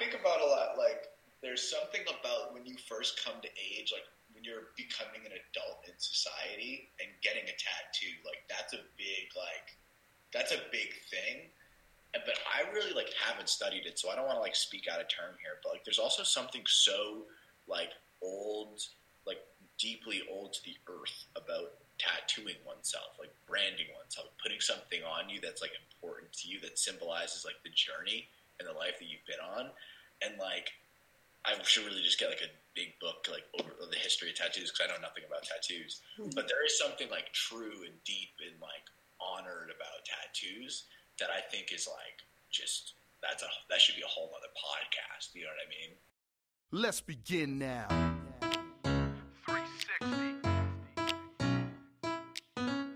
think about a lot. Like, there's something about when you first come to age, like when you're becoming an adult in society and getting a tattoo. Like, that's a big, like, that's a big thing. But I really like haven't studied it, so I don't want to like speak out of term here. But like, there's also something so like old, like deeply old to the earth about tattooing oneself, like branding oneself, putting something on you that's like important to you that symbolizes like the journey and the life that you've been on. And like, I should really just get like a big book like over the history of tattoos because I know nothing about tattoos. Hmm. But there is something like true and deep and like honored about tattoos that I think is like just that's a that should be a whole other podcast. You know what I mean? Let's begin now. 360.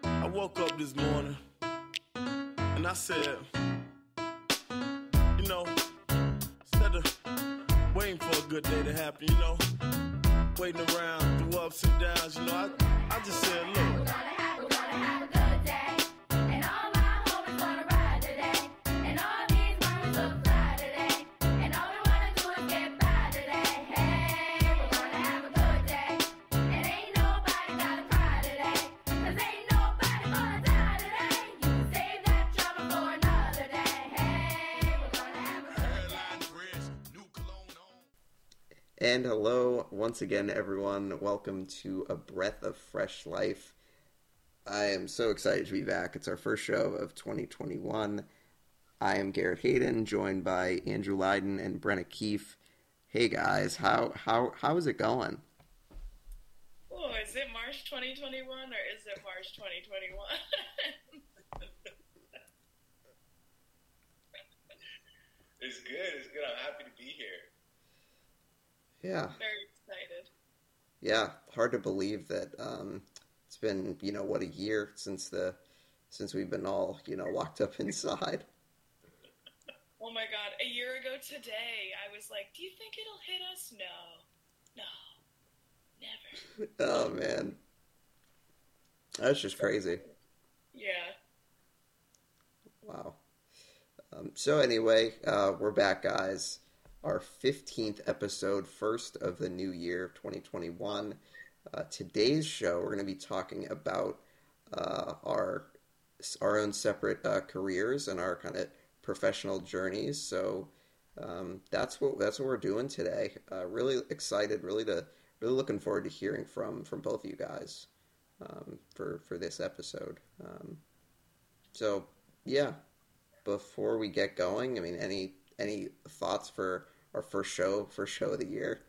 I woke up this morning and I said, waiting for a good day to happen, you know, waiting around through ups and downs, you know, I, I just said, look. And hello once again, everyone. Welcome to A Breath of Fresh Life. I am so excited to be back. It's our first show of 2021. I am Garrett Hayden, joined by Andrew Lyden and Brenna Keefe. Hey guys, how how how is it going? Oh, is it March 2021 or is it March 2021? It's good. It's good. I'm happy to be here. Yeah, Very excited. yeah. Hard to believe that um, it's been you know what a year since the since we've been all you know locked up inside. Oh my god, a year ago today, I was like, do you think it'll hit us? No. No. Never. Oh man, that's just crazy. Yeah. Wow. Um, so anyway, uh, we're back, guys. Our fifteenth episode, first of the new year, of twenty twenty one. Uh, today's show, we're going to be talking about uh, our our own separate uh, careers and our kind of professional journeys. So um, that's what that's what we're doing today. Uh, really excited, really to really looking forward to hearing from from both of you guys um, for for this episode. Um, so yeah, before we get going, I mean, any any thoughts for our first show, first show of the year?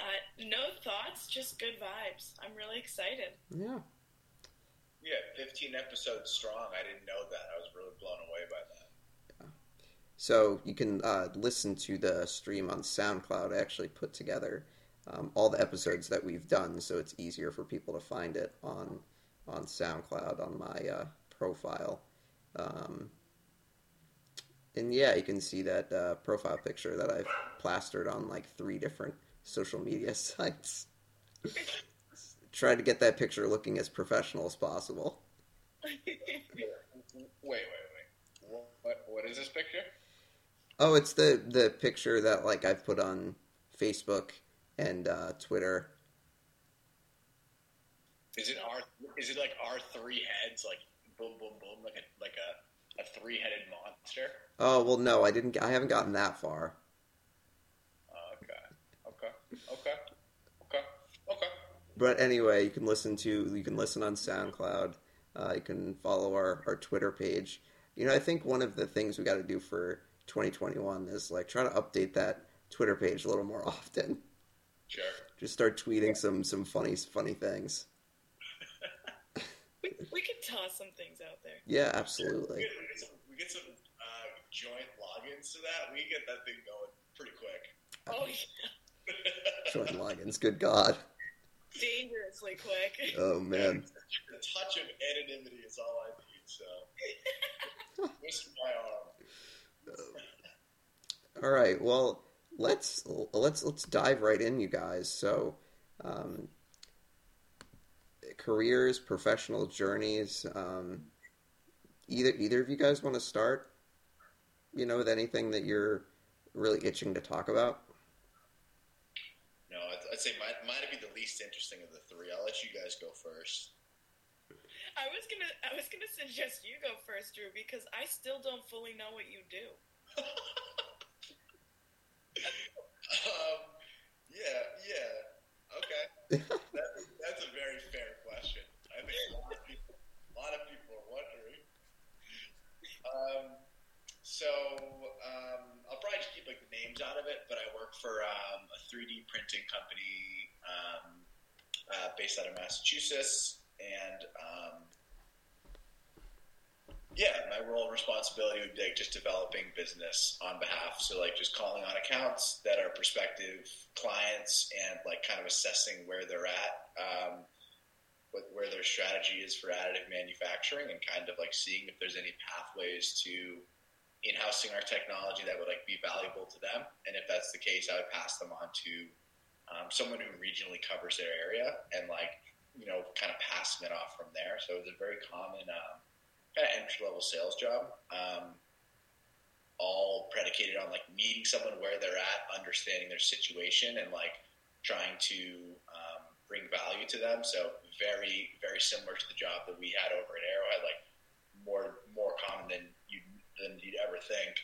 Uh, no thoughts, just good vibes. I'm really excited. Yeah, Yeah, 15 episodes strong. I didn't know that. I was really blown away by that. so you can uh, listen to the stream on SoundCloud. I actually put together um, all the episodes that we've done, so it's easier for people to find it on on SoundCloud on my uh, profile. Um, and yeah, you can see that uh, profile picture that I've plastered on like three different social media sites. Try to get that picture looking as professional as possible. Wait, wait, wait. What, what, what is this picture? Oh, it's the the picture that like I've put on Facebook and uh, Twitter. Is it our? Is it like our three heads, like boom, boom, boom, like a like a, a three headed monster? Oh well, no, I didn't. I haven't gotten that far. Okay, okay, okay, okay, okay. But anyway, you can listen to you can listen on SoundCloud. Uh, you can follow our, our Twitter page. You know, I think one of the things we got to do for 2021 is like try to update that Twitter page a little more often. Sure. Just start tweeting some some funny funny things. We, we could toss some things out there. Yeah, We absolutely. get, we get some, we get some uh, joint logins to that. We get that thing going pretty quick. Oh, yeah. Join logins. Good God. dangerously quick. Oh man. A touch of anonymity is all I need. So, twist my arm. All right. Well, let's let's let's dive right in, you guys. So, um, careers, professional journeys. Um, either either of you guys want to start? You know, with anything that you're really itching to talk about? No, I'd, I'd say mine, mine would be the least interesting of the three. I'll let you guys go first. I was gonna I was gonna suggest you go first, Drew, because I still don't fully know what you do. Um, yeah, yeah, okay. that, that's a very fair question. I think a lot of people, a lot of people are wondering. Um, so um, I'll probably just keep like the names out of it, but I work for um, a 3D printing company um, uh, based out of Massachusetts, and um, yeah, my role and responsibility would be like just developing business on behalf. So like just calling on accounts that are prospective clients and like kind of assessing where they're at, um, where their strategy is for additive manufacturing, and kind of like seeing if there's any pathways to in-housing our technology that would like be valuable to them. And if that's the case, I would pass them on to um, someone who regionally covers their area and like you know kind of passing it off from there. So it's a very common. Um, kind of entry level sales job, um, all predicated on like meeting someone where they're at, understanding their situation, and like trying to um, bring value to them. So very very similar to the job that we had over at Arrowhead, like more more common than than you'd ever think.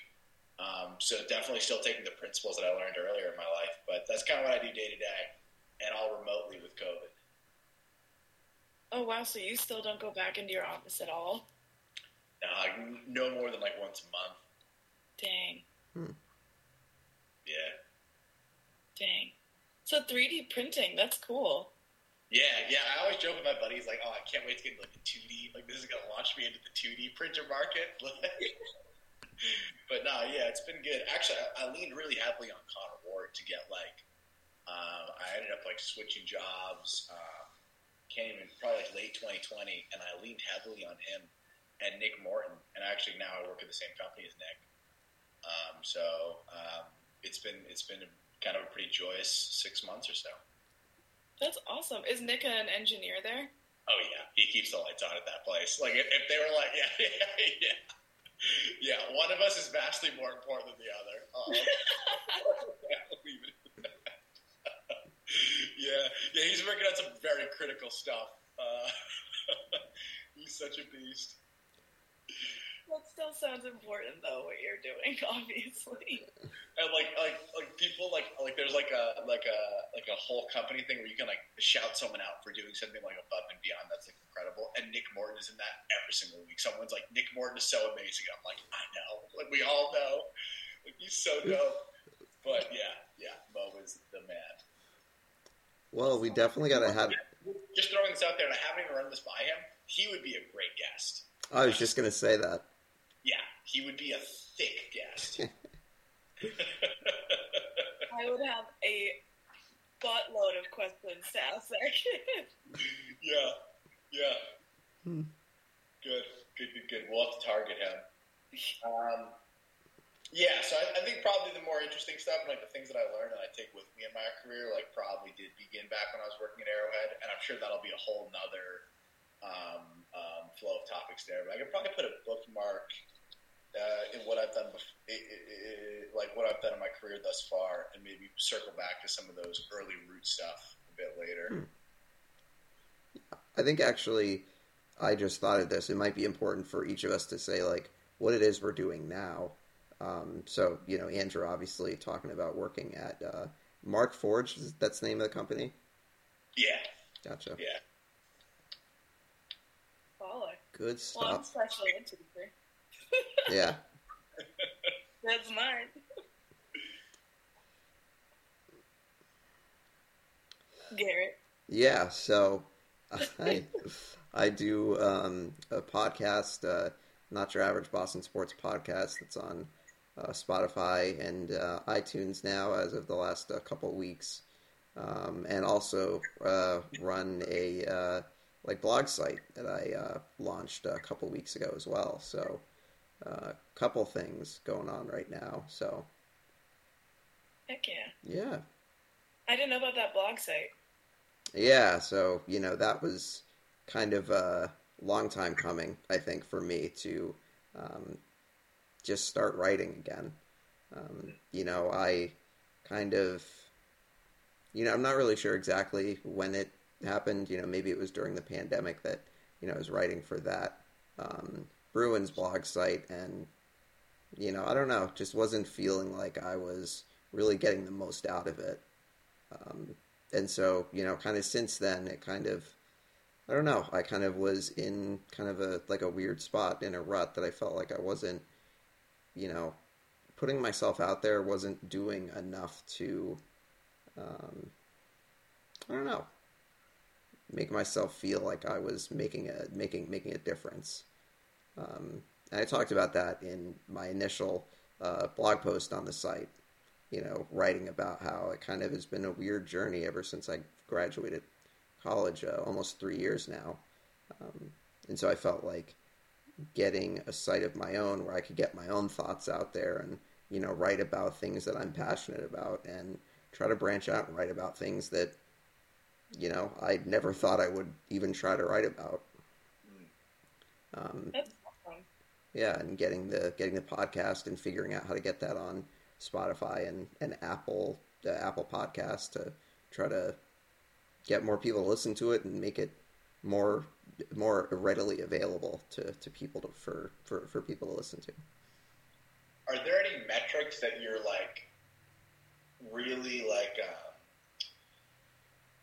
Um, so definitely still taking the principles that I learned earlier in my life, but that's kind of what I do day to day, and all remotely with COVID. Oh wow, so you still don't go back into your office at all? Nah, no more than like once a month. Dang, Yeah. dang. So 3D printing, that's cool. Yeah, yeah. I always joke with my buddies, like, "Oh, I can't wait to get into like the 2D. Like, this is gonna launch me into the 2D printer market." but no, yeah, it's been good. Actually, I, I leaned really heavily on Connor Ward to get like. Uh, I ended up like switching jobs. Um, came in probably like late 2020, and I leaned heavily on him and Nick Morton. And actually, now I work at the same company as Nick. Um, so um, it's been it's been kind of a pretty joyous six months or so. That's awesome. Is Nick an engineer there? Oh yeah, he keeps the lights on at that place. Like if, if they were like, yeah, yeah, yeah, yeah. One of us is vastly more important than the other. Um, yeah, leave it at that. yeah, yeah. He's working on some very critical stuff. Uh, he's such a beast. That still sounds important though, what you're doing, obviously. And like, like, like people like, like there's like a, like a, like a whole company thing where you can like shout someone out for doing something like above and beyond. That's like incredible. And Nick Morton is in that every single week. Someone's like, Nick Morton is so amazing. I'm like, I know. Like we all know. Like he's so dope. But yeah, yeah, Mo is the man. Well, we definitely got to have. Just throwing this out there, and I haven't even run this by him. He would be a great guest. I was just gonna say that. Yeah, he would be a thick guest. I would have a buttload of questions to ask that kid. yeah, yeah. Hmm. Good, good, good, good. We'll have to target him. Um, yeah, so I, I think probably the more interesting stuff, and like the things that I learned and I take with me in my career, like probably did begin back when I was working at Arrowhead, and I'm sure that'll be a whole nother um, um, flow of topics there. But I could probably put a bookmark uh, in what I've done, bef- i i i like what I've done in my career thus far, and maybe circle back to some of those early root stuff a bit later. I think actually, I just thought of this. It might be important for each of us to say like what it is we're doing now. Um, so you know, Andrew obviously talking about working at uh, Markforged. is- That's the name of the company. Yeah, Gotcha. yeah. Baller. Good Well, I'm stuff. especially into it. Yeah. That's mine. Garrett. Yeah, so I I do um, a podcast, uh, not your average Boston sports podcast. That's on uh, Spotify and uh, iTunes now, as of the last uh, couple weeks, um, and also uh, run a uh, like blog site that I uh, launched a couple weeks ago as well. So, a couple things going on right now. So, Heck yeah. yeah. I didn't know about that blog site. Yeah, so you know that was kind of a long time coming, I think, for me to um, just start writing again. Um, you know, I kind of, you know, I'm not really sure exactly when it happened. You know, maybe it was during the pandemic that, you know, I was writing for that um, Bruins blog site, and you know, I don't know, just wasn't feeling like I was really getting the most out of it. Um, and so, you know, kind of since then, it kind of, I don't know, I kind of was in kind of a like a weird spot in a rut that I felt like I wasn't, you know, putting myself out there wasn't doing enough to, um, I don't know, make myself feel like I was making a making making a difference. Um, and I talked about that in my initial uh, blog post on the site. You know, writing about how it kind of has been a weird journey ever since I graduated college, uh, almost three years now. Um, and so I felt like getting a site of my own where I could get my own thoughts out there and you know write about things that I'm passionate about and try to branch out and write about things that you know I never thought I would even try to write about. Um, That's awesome. Yeah, and getting the getting the podcast and figuring out how to get that on Spotify and, and Apple the Apple Podcast to try to get more people to listen to it and make it more more readily available to, to people to, for, for for people to listen to. Are there any metrics that you're like really like um,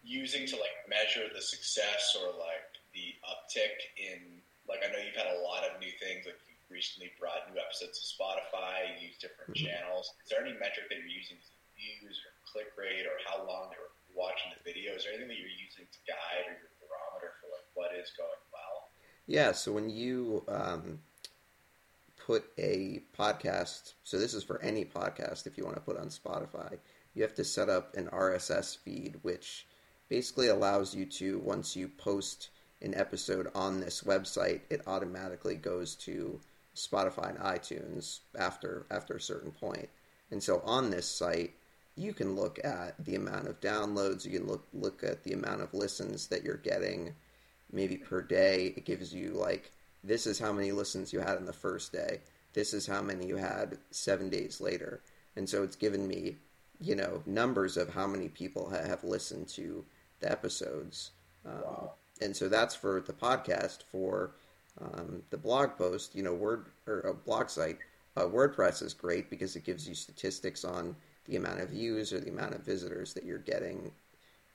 using to like measure the success or like the uptick in like I know you've had a lot of new things like you've recently brought new episodes to Spotify, use different Mhm. channels. Is there any metric that you're using to views or click rate or how long they're watching the videos or anything that you're using to guide or your barometer for like what is going well? Yeah, so when you um, put a podcast, so this is for any podcast if you want to put on Spotify, you have to set up an RSS feed, which basically allows you to, once you post an episode on this website, it automatically goes to Spotify and iTunes after after a certain point. And so on this site, you can look at the amount of downloads, you can look look at the amount of listens that you're getting maybe per day. It gives you like this is how many listens you had on the first day. This is how many you had seven days later. And so it's given me, you know, numbers of how many people ha- have listened to the episodes. Um, Wow. And so that's for the podcast. For um, the blog post, you know, Word or a blog site, uh, WordPress is great because it gives you statistics on the amount of views or the amount of visitors that you're getting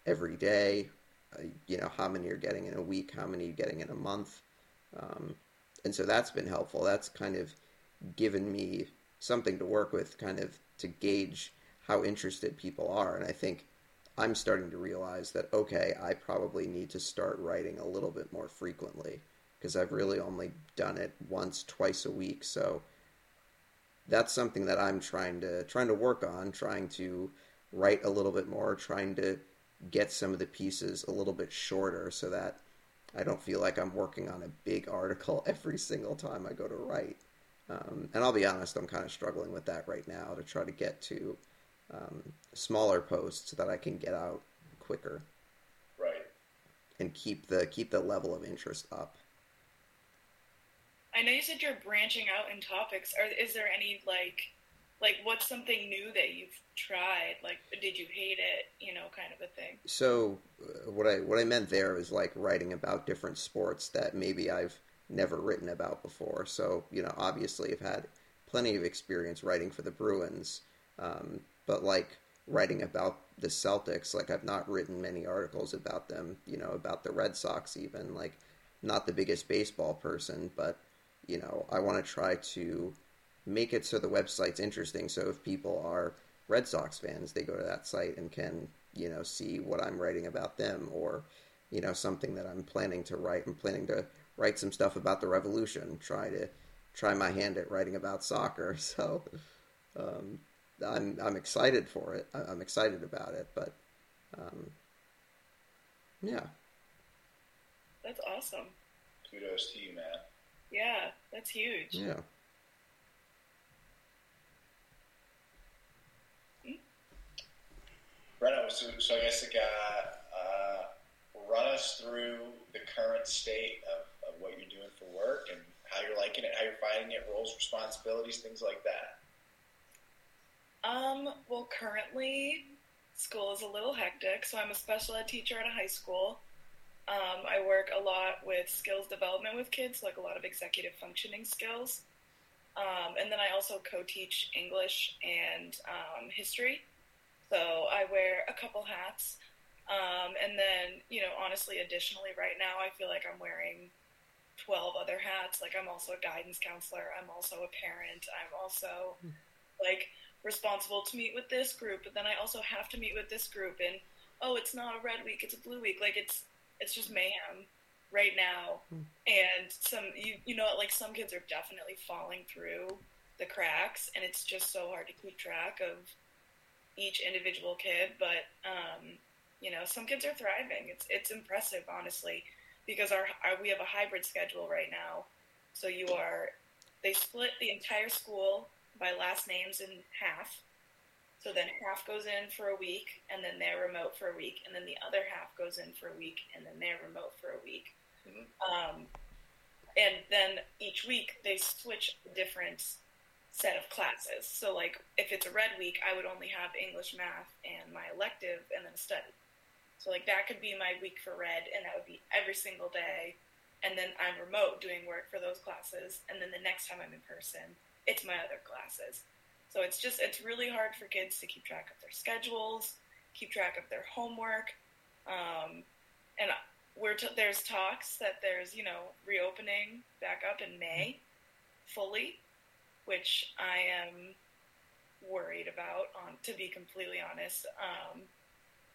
every day. Uh, you know, how many you're getting in a week, how many you're getting in a month. Um, and so that's been helpful. That's kind of given me something to work with, kind of to gauge how interested people are. And I think I'm starting to realize that, okay, I probably need to start writing a little bit more frequently because I've really only done it once, twice a week. So that's something that I'm trying to trying to work on, trying to write a little bit more, trying to get some of the pieces a little bit shorter so that I don't feel like I'm working on a big article every single time I go to write. Um, and I'll be honest, I'm kind of struggling with that right now to try to get to um, smaller posts that I can get out quicker Right. and keep the keep the level of interest up. I know you said you're branching out in topics. Are is there any like like what's something new that you've tried? Like did you hate it? You know, kind of a thing. So uh, what I what I meant there is like writing about different sports that maybe I've never written about before. So you know, obviously, I've had plenty of experience writing for the Bruins, um, but like writing about the Celtics, like I've not written many articles about them. You know, about the Red Sox, even like not the biggest baseball person, but you know, I want to try to make it so the website's interesting. So if people are Red Sox fans, they go to that site and can, you know, see what I'm writing about them or, you know, something that I'm planning to write. I'm planning to write some stuff about the revolution, try to try my hand at writing about soccer. So um, I'm I'm excited for it. I- I'm excited about it, but um, yeah. That's awesome. Kudos to you, man. Yeah, that's huge. Yeah. Brenna, so, so I guess like, uh, uh, run us through the current state of, of what you're doing for work and how you're liking it, how you're finding it, roles, responsibilities, things like that. Um, well, currently, school is a little hectic, so I'm a special ed teacher at a high school. Um, I work a lot with skills development with kids, like a lot of executive functioning skills. Um, and then I also co teach English and um, history. So I wear a couple hats. Um, and then, you know, honestly, additionally, right now, I feel like I'm wearing 12 other hats. Like, I'm also a guidance counselor, I'm also a parent, I'm also like responsible to meet with this group, but then I also have to meet with this group. And oh, it's not a red week, it's a blue week. Like, it's it's just mayhem right now. And some, you, you know, like some kids are definitely falling through the cracks, and it's just so hard to keep track of each individual kid. But, um, you know, some kids are thriving. It's, it's impressive, honestly, because our, our, we have a hybrid schedule right now. So you are, they split the entire school by last names in half. So then half goes in for a week, and then they're remote for a week, and then the other half goes in for a week, and then they're remote for a week. Um, and then each week they switch a different set of classes. So like if it's a red week, I would only have English, math, and my elective, and then study. So like that could be my week for red, and that would be every single day. And then I'm remote doing work for those classes, and then the next time I'm in person, it's my other classes. So it's just it's really hard for kids to keep track of their schedules, keep track of their homework, um, and we're t- there's talks that there's you know reopening back up in May, fully, which I am worried about. On to be completely honest, um,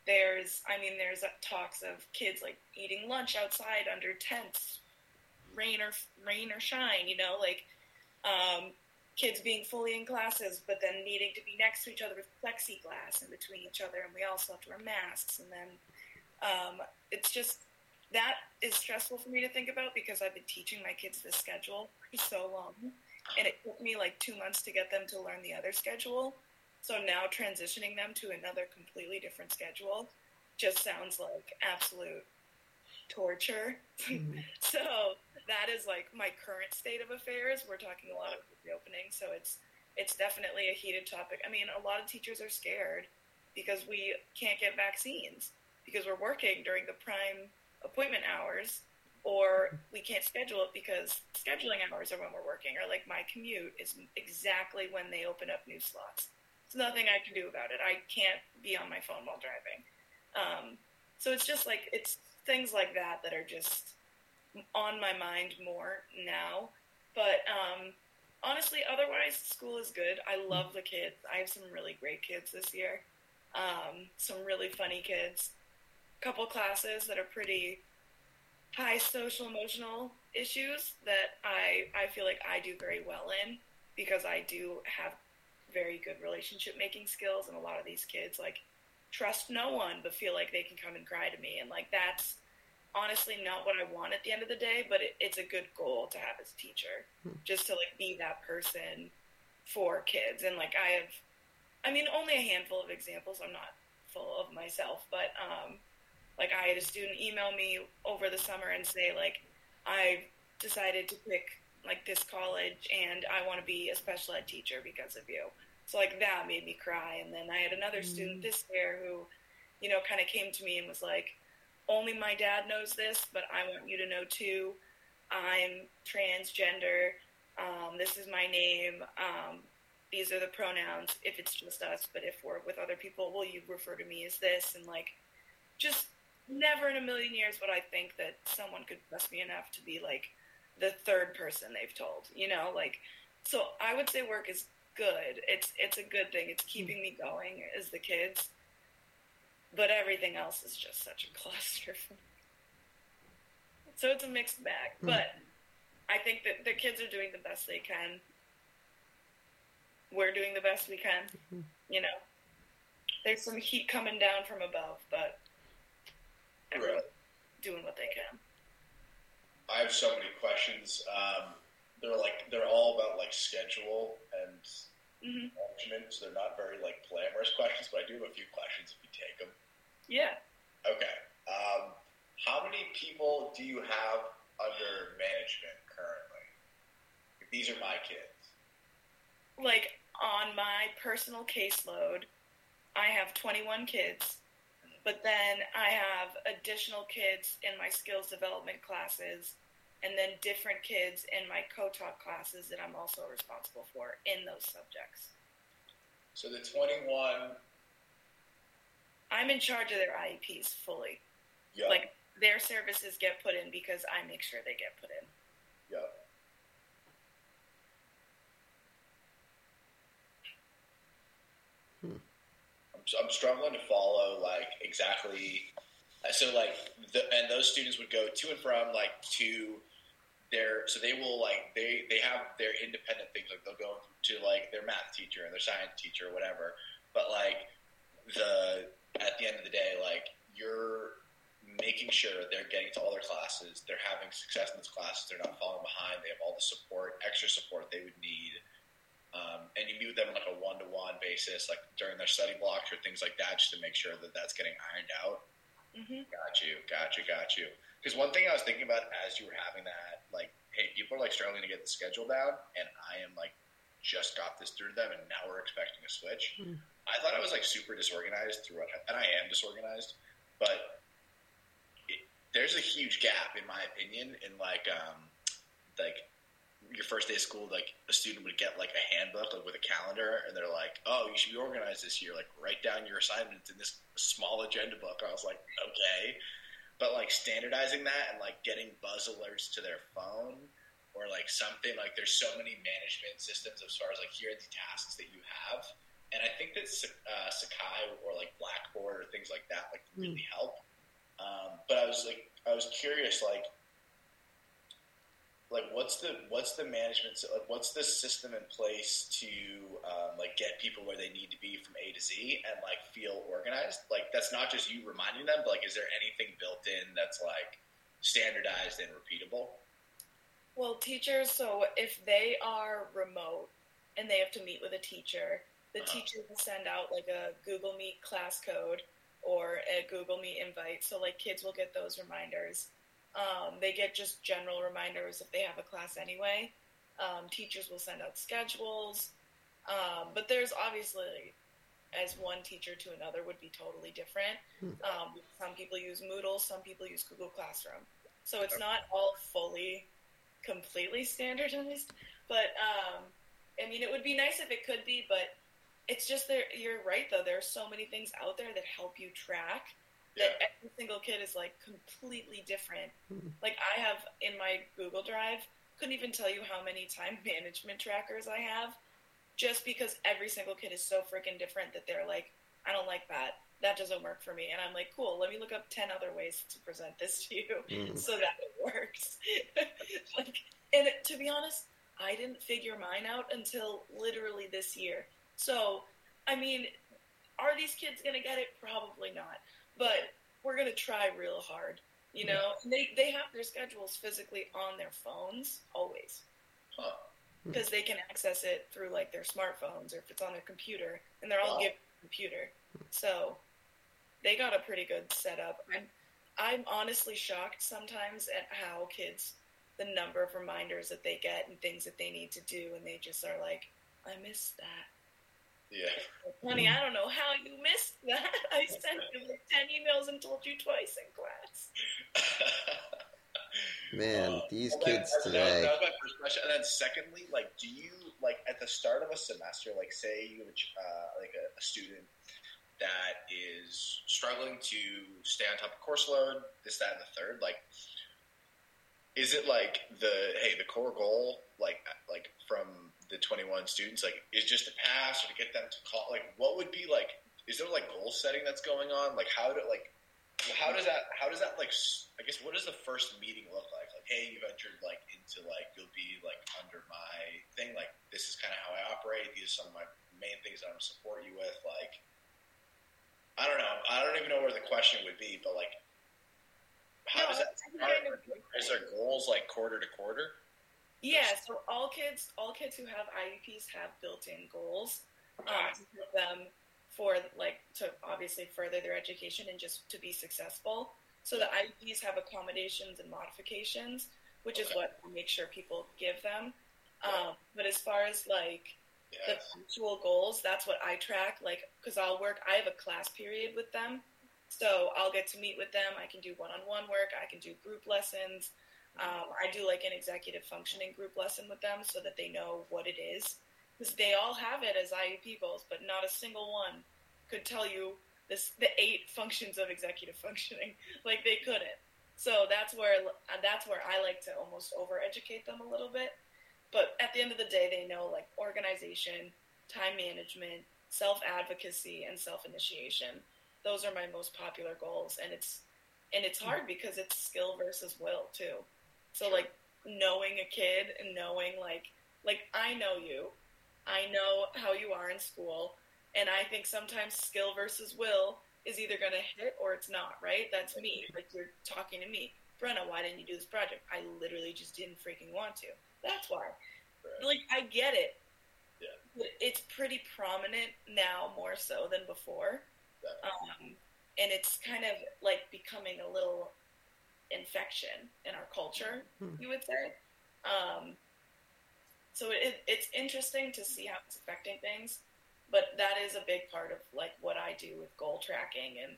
there's I mean there's talks of kids like eating lunch outside under tents, rain or rain or shine, you know like. Um, kids being fully in classes, but then needing to be next to each other with plexiglass in between each other, and we also have to wear masks. And then um, it's just that is stressful for me to think about because I've been teaching my kids this schedule for so long, and it took me like two months to get them to learn the other schedule. So now transitioning them to another completely different schedule just sounds like absolute torture. so that is like my current state of affairs. We're talking a lot of reopening, so it's it's definitely a heated topic. I mean, a lot of teachers are scared because we can't get vaccines because we're working during the prime appointment hours or we can't schedule it because scheduling hours are when we're working or like my commute is exactly when they open up new slots. There's nothing I can do about it. I can't be on my phone while driving. Um, so it's just like it's things like that that are just on my mind more now. But um, honestly, otherwise, school is good. I love the kids. I have some really great kids this year. Um, some really funny kids. A couple classes that are pretty high social emotional issues that I I feel like I do very well in because I do have very good relationship making skills and a lot of these kids like trust no one but feel like they can come and cry to me and like that's honestly not what I want at the end of the day, but it, it's a good goal to have as a teacher, just to like be that person for kids. And like I have, I mean, only a handful of examples. I'm not full of myself, but um, like I had a student email me over the summer and say like I decided to pick like this college and I want to be a special ed teacher because of you. So like that made me cry. And then I had another student this year who, you know, kind of came to me and was like, only my dad knows this, but I want you to know too. I'm transgender. Um, this is my name. Um, these are the pronouns if it's just us, but if we're with other people, will you refer to me as this? And like, just never in a million years would I think that someone could trust me enough to be like the third person they've told, you know, like, so I would say work is good. It's, it's a good thing. It's keeping me going as the kids but everything else is just such a cluster. so it's a mixed bag, but I think that the kids are doing the best they can. We're doing the best we can. You know, there's some heat coming down from above, but everyone's doing what they can. I have so many questions. Um, they're like they're all about like schedule and hmm management, so they're not very like glamorous questions, but I do have a few questions if you take them. Yeah. Okay. Um, how many people do you have under management currently? These are my kids. Like on my personal caseload, I have 21 kids, but then I have additional kids in my skills development classes, and then different kids in my co-taught classes that I'm also responsible for in those subjects. So the 21, I'm in charge of their IEPs fully. yeah, Like their services get put in because I make sure they get put in. yeah. Hmm. I'm, I'm struggling to follow like exactly. So like, the, and those students would go to and from like to their. So they will like they they have their independent things. Like they'll go to like their math teacher and their science teacher or whatever. But like the at the end of the day, like you're making sure they're getting to all their classes, they're having success in those classes, they're not falling behind, they have all the support, extra support they would need. Um, and you meet with them on like a one to one basis, like during their study blocks or things like that, just to make sure that that's getting ironed out. Hmm Got you, got you, got you. Because one thing I was thinking about as you were having that, like, hey, people are like struggling to get the schedule down, and I am like just got this through to them, and now we're expecting a switch. Hmm. I thought I was like super disorganized throughout, and I am disorganized, but it, there's a huge gap, in my opinion, in like, um, like your first day of school, like a student would get like a handbook like with a calendar, and they're like, "Oh, you should be organized this year. Like, write down your assignments in this small agenda book." I was like, "Okay," but like standardizing that and like getting buzz alerts to their phone or like something like there's so many management systems as far as like here are the tasks that you have, and I think that uh, Sakai or like Blackboard or things like that like really help. Um, but I was like, I was curious, like like what's the what's the management like what's the system in place to um, like get people where they need to be from A to Z and like feel organized like that's not just you reminding them but like is there anything built in that's like standardized and repeatable Well, teachers, so if they are remote and they have to meet with a teacher, the Uh-huh. teacher will send out like a Google Meet class code or a Google Meet invite. So, like, kids will get those reminders. Um, they get just general reminders if they have a class anyway. Um, teachers will send out schedules. Um, but there's obviously, as one teacher to another, would be totally different. Um, some people use Moodle, some people use Google Classroom. So it's not all fully completely standardized. But um, I mean, it would be nice if it could be, but it's just there. You're right, though. There are so many things out there that help you track that Yeah. every single kid is like completely different. Like I have in my Google Drive, couldn't even tell you how many time management trackers I have, just because every single kid is so freaking different that they're like, I don't like that. That doesn't work for me. And I'm like, cool. Let me look up ten other ways to present this to you Mm. so that it works. like, and to be honest, I didn't figure mine out until literally this year. So, I mean, are these kids gonna get it? Probably not. But we're gonna try real hard. You know, and they they have their schedules physically on their phones always huh because they can access it through like their smartphones or if it's on their computer, and they're all Wow. given a computer. So they got a pretty good setup. I'm I'm honestly shocked sometimes at how kids the number of reminders that they get and things that they need to do, and they just are like, I missed that. Yeah Honey, I don't know how you missed that. I sent you like ten emails and told you twice in class. Man, Uh, these well, kids that, today. That, was my first question. And then, secondly, like, do you like at the start of a semester, like, say you have a, uh, like a, a student that is struggling to stay on top of course load, this, that, and the third, like, is it like the hey the core goal like like from the 21 students like is just to pass or to get them to call like what would be like is there like goal setting that's going on? Like how do like how does that how does that like I guess what does the first meeting look like? Like hey you've entered like into like you'll be like under my thing like this is kind of how i operate these are some of my main things that i'm support you with like i don't know i don't even know where the question would be but like how No, does that kind of- is there goals like quarter to quarter Yeah, so all kids, all kids who have IEPs have built-in goals um, to help them for like to obviously further their education and just to be successful. So the IEPs have accommodations and modifications, which is what we make sure people give them. Um, but as far as like the actual goals that's what i track like because i'll work i have a class period with them. So i'll get to meet with them. I can do one-on-one work. I can do group lessons um, i do like an executive functioning group lesson with them so that they know what it is because they all have it as iep goals but not a single one could tell you this the eight functions of executive functioning like they couldn't so that's where that's where i like to almost over educate them a little bit but at the end of the day, they know like organization, time management, self advocacy, and self initiation. Those are my most popular goals, and it's and it's hard because it's skill versus will too. So like knowing a kid and knowing like like I know you, I know how you are in school, and I think sometimes skill versus will is either going to hit or it's not. Right? That's me. Like you're talking to me, Brenna. Why didn't you do this project? I literally just didn't freaking want to. That's why. Right. Like I get it. Yeah. But it's pretty prominent now more so than before. Um, and it's kind of like becoming a little infection in our culture, Hmm. you would say. Um, so it, it's interesting to see how it's affecting things, but that is a big part of like what I do with goal tracking and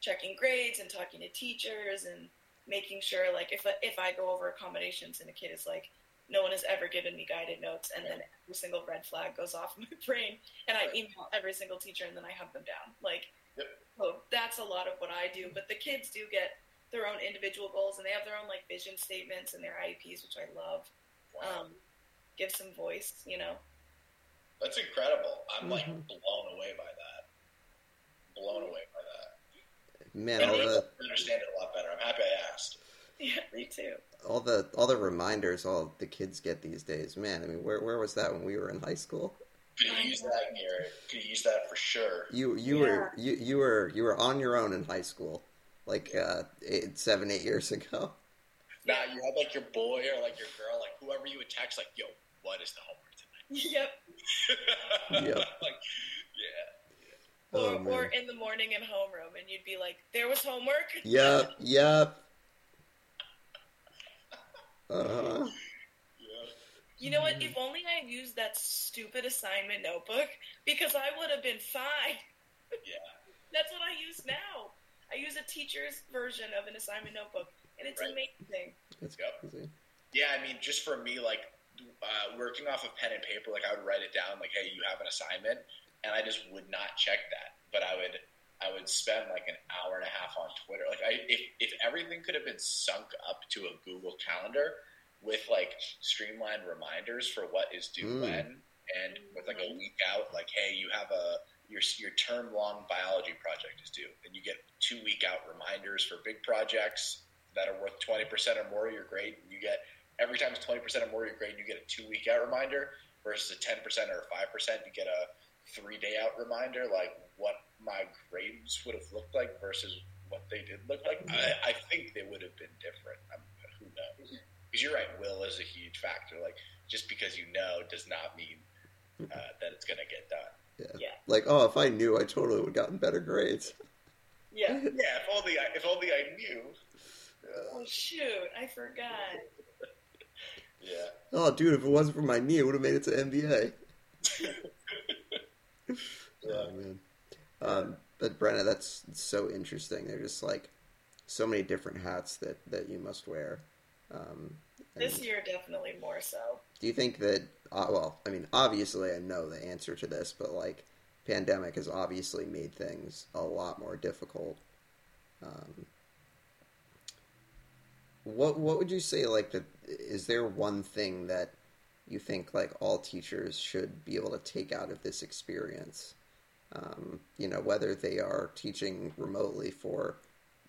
checking grades and talking to teachers and making sure like if if I go over accommodations and a kid is like no one has ever given me guided notes and then every single red flag goes off in my brain and I email every single teacher and then I hunt them down like Yep. so that's a lot of what I do but the kids do get their own individual goals and they have their own like vision statements and their IEPs which I love um, give some voice you know That's incredible. I'm like Mhm. blown away by that. Blown away by that. Man, And all I the understand it a lot better. I'm happy I asked. yeah me too all the all the reminders all the kids get these days. Man, I mean, where where was that when we were in high school? Could you use that in? Could you use that for sure? You you were you, you were you were on your own in high school, like uh, eight, seven eight years ago. Nah, you had like your boy or like your girl, like whoever you would text, like, "Yo, what is the homework tonight?" Yep. yep. like, yeah. or, Oh, man. or in the morning in homeroom and you'd be like there was homework Yep, yep. Uh huh. Yeah. You know what? If only I had used that stupid assignment notebook because I would have been fine. Yeah. That's what I use now. I use a teacher's version of an assignment notebook, and it's Right. amazing. That's Yep. crazy. Yeah, I mean, just for me, like uh, working off of pen and paper, like I would write it down, like, "Hey, you have an assignment," and I just would not check that. But I would, I would spend like an hour and a half on Twitter. Like, I if if everything could have been sunk up to a Google Calendar with like streamlined reminders for what is due Mm. when, and with like a week out, like, "Hey, you have a your your term long biology project is due," and you get two week out reminders for big projects that are worth twenty percent or more of your grade. And You get every time it's twenty percent or more of your grade, you get a two week out reminder versus a ten percent or a five percent, you get a three day out reminder. Like what my grades would have looked like versus what they did look like. I, I think they would have been different. Um, who knows? Because you're right, will is a huge factor. Like just because you know does not mean uh, that it's going to get done. Yeah. Yeah. Like, oh, if I knew, I totally would have gotten better grades. Yeah. Yeah, if only I, if only I knew. Oh shoot, I forgot. Yeah. Oh, dude, if it wasn't for my knee, it would have made it to NBA. Oh man. Um, but Brenna, that's so interesting. They're just like so many different hats that that you must wear. Um, This year, definitely more so. do you think that? Uh, well, I mean, obviously, I know the answer to this, but like, pandemic has obviously made things a lot more difficult. Um, what what would you say? Like, that is there one thing that you think like all teachers should be able to take out of this experience? Um, you know, whether they are teaching remotely for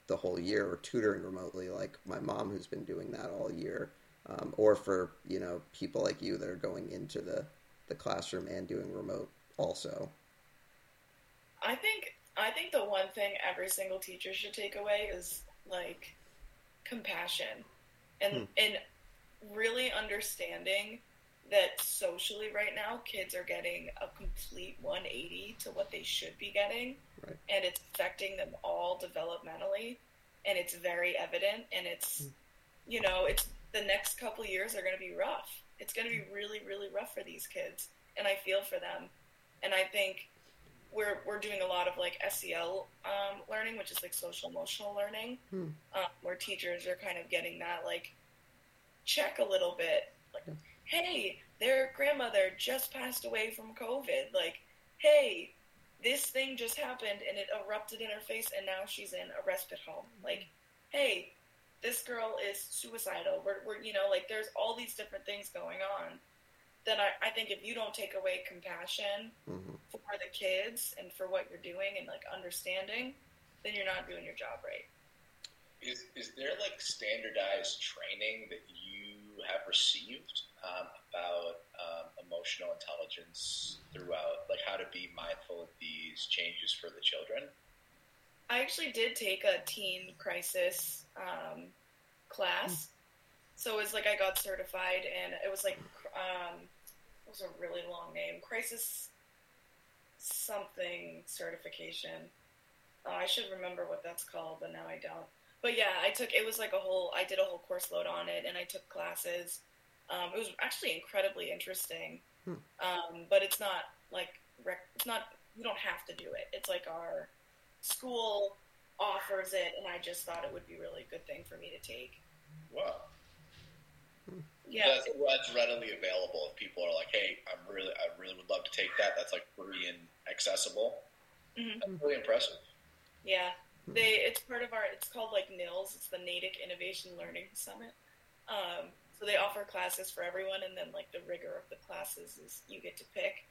the whole year or tutoring remotely, like my mom who's been doing that all year, um, or for you know people like you that are going into the the classroom and doing remote also. I think I think the one thing every single teacher should take away is like compassion. And and really understanding that socially right now kids are getting a complete 180 to what they should be getting. Right. and it's affecting them all developmentally. And it's very evident. And it's you know it's the next couple years are going to be rough it's going to be really really rough for these kids and I feel for them. And I think we're we're doing a lot of like SEL um, learning, which is like social emotional learning, Hmm. um, where teachers are kind of getting that like check a little bit, like, hey, their grandmother just passed away from COVID. Like, hey, this thing just happened and it erupted in her face, and now she's in a respite home. Like, hey, this girl is suicidal. We're, we're you know, like, there's all these different things going on. Then I, I think if you don't take away compassion hmm for the kids and for what you're doing and like understanding, then you're not doing your job right. Is is there like standardized training that you have received um, about um, emotional intelligence throughout, like how to be mindful of these changes for the children? I actually did take a teen crisis um, class. So it was like I got certified, and it was like, um, it was a really long name crisis something certification. Uh, I should remember what that's called, but now I don't. But yeah, I took it was like a whole, I did a whole course load on it, and I took classes. Um, it was actually incredibly interesting, Hmm. um, but it's not like rec- it's not. You don't have to do it. It's like our school offers it, and I just thought it would be really a good thing for me to take. Wow. Yeah, That's, that's readily available. If people are like, "Hey, I'm really, I really would love to take that," that's like free and accessible. Mhm. That's really impressive. Yeah, they. It's part of our. It's called like NILS. It's the Natick Innovation Learning Summit. Um, so they offer classes for everyone, and then like the rigor of the classes is you get to pick.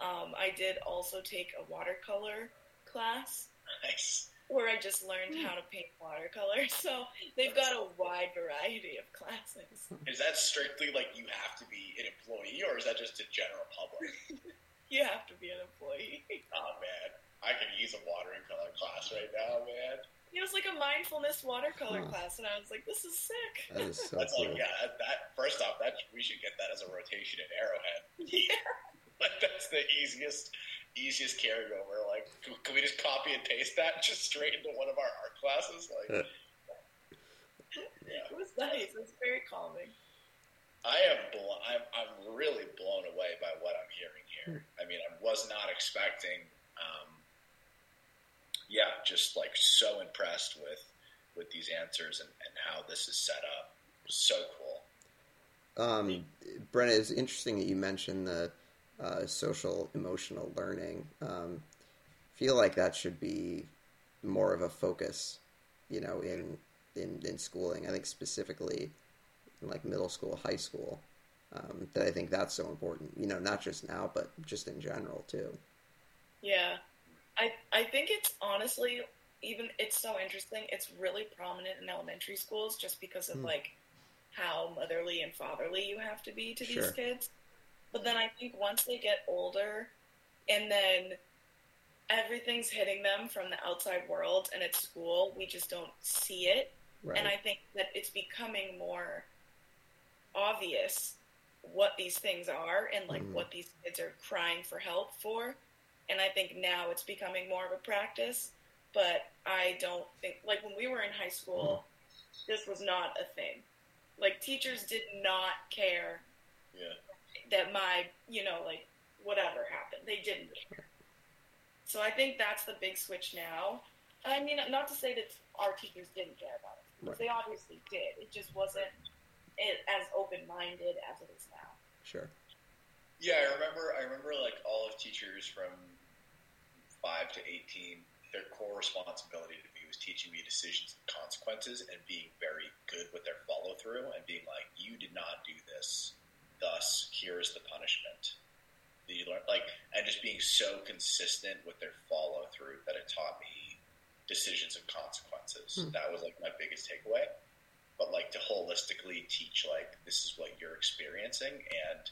Um, I did also take a watercolor class Nice. where I just learned hmm. how to paint watercolor. So they've got a wide variety of classes. Is that strictly like you have to be an employee, or is that just a general public? You have to be an employee. oh man, I could use a watercolor class right now, man. It was like a mindfulness watercolor Huh. class, and I was like, "This is sick." That is so That's cool. like, yeah, that, that first off, that we should get that as a rotation at Arrowhead. yeah. Like that's the easiest, easiest carryover. Like, can, can we just copy and paste that just straight into one of our art classes? Like, yeah. It was nice. It was very calming. I am, blo- I'm, I'm really blown away by what I'm hearing here. I mean, I was not expecting. Um, yeah, just like so impressed with with these answers and, and how this is set up. So cool. Um, Brenna, it's interesting that you mentioned the uh, social emotional learning. Um, feel like that should be more of a focus, you know, in in, in schooling. I think specifically in like middle school, high school. Um, that I think that's so important. You know, not just now, but just in general too. Yeah, I I think it's honestly even it's so interesting. It's really prominent in elementary schools just because of Hmm. like how motherly and fatherly you have to be to these kids. But then I think once they get older, and then everything's hitting them from the outside world, and at school we just don't see it. Right. And I think that it's becoming more obvious what these things are and like Mhm. what these kids are crying for help for. And I think now it's becoming more of a practice. But I don't think, like when we were in high school, this was not a thing. Like teachers did not care Yeah. That my, you know, like whatever happened. They didn't care. So I think that's the big switch now. I mean, not to say that our teachers didn't care about it, because Right. they obviously did. It just wasn't it, as open minded as it is now. Sure. Yeah, I remember. I remember like all of teachers from five to eighteen. Their core responsibility to me was teaching me decisions and consequences, and being very good with their follow through, and being like, "You did not do this, thus here is the punishment." that You learn like, and just being so consistent with their follow through that it taught me decisions and consequences. Hmm. That was like my biggest takeaway. But like to holistically teach, like this is what you're experiencing, and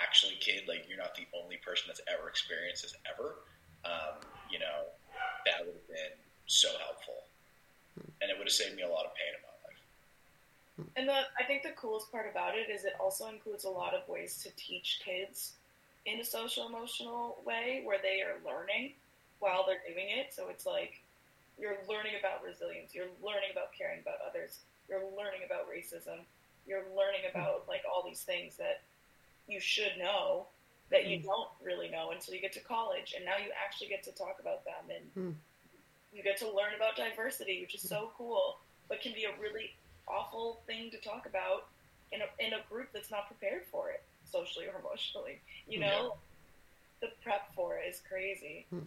actually, kid, like you're not the only person that's ever experienced this ever. Um, you know, that would have been so helpful, and it would have saved me a lot of pain in my. And the, I think the coolest part about it is it also includes a lot of ways to teach kids in a social emotional way where they are learning while they're doing it. So it's like you're learning about resilience, you're learning about caring about others, you're learning about racism, you're learning hmm. about like all these things that you should know that you hmm. don't really know until you get to college, and now you actually get to talk about them, and Hmm. you get to learn about diversity, which is hmm. so cool, but can be a really awful thing to talk about in a in a group that's not prepared for it socially or emotionally. You know, the prep for it is crazy, Hmm.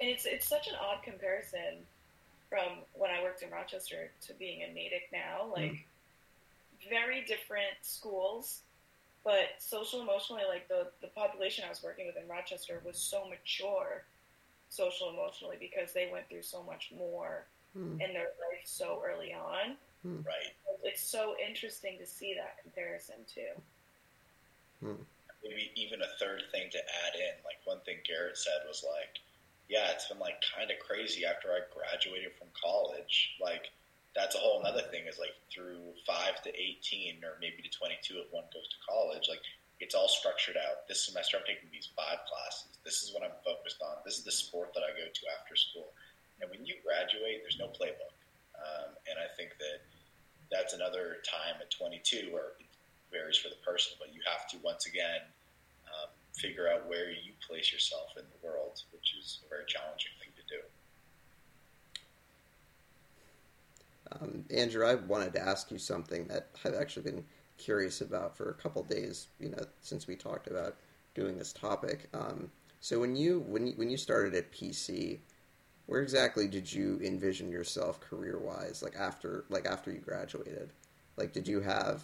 and it's it's such an odd comparison from when I worked in Rochester to being in Natick now. Like very different schools, but social emotionally, like the the population I was working with in Rochester was so mature, social emotionally because they went through so much more Hmm. in their life so early on. Right. It's so interesting to see that comparison too. maybe even a third thing to add in. Like one thing Garrett said was like, yeah, it's been like kind of crazy after I graduated from college. Like that's a whole other thing is like through five to eighteen or maybe to twenty two if one goes to college. Like it's all structured out. This semester I'm taking these five classes. This is what I'm focused on. This is the sport that I go to after school. And when you graduate, there's no playbook. Um, and I think that that's another time at 22 where it varies for the person, but you have to once again um, figure out where you place yourself in the world, which is a very challenging thing to do. Um, Andrew, I wanted to ask you something that I've actually been curious about for a couple days. You know, since we talked about doing this topic. Um, so when you when you, when you started at PC, where exactly did you envision yourself career wise? Like after like after you graduated, like did you have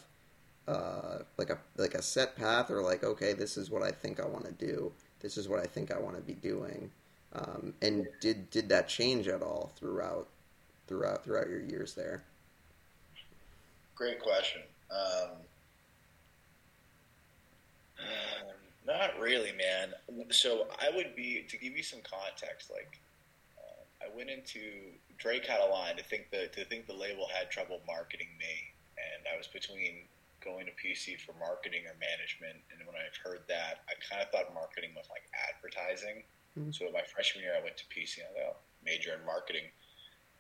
uh, like a like a set path or like okay, this is what I think I want to do. This is what I think I want to be doing. Um, and did did that change at all throughout throughout throughout your years there? Great question. Um, um, not really, man. So I would be to give you some context. Like, I went into Drake had a line to think the to think the label had trouble marketing me, and I was between going to PC for marketing or management. And when I heard that, I kind of thought marketing was like advertising. Mhm. So my freshman year, I went to PC and I thought, major in marketing.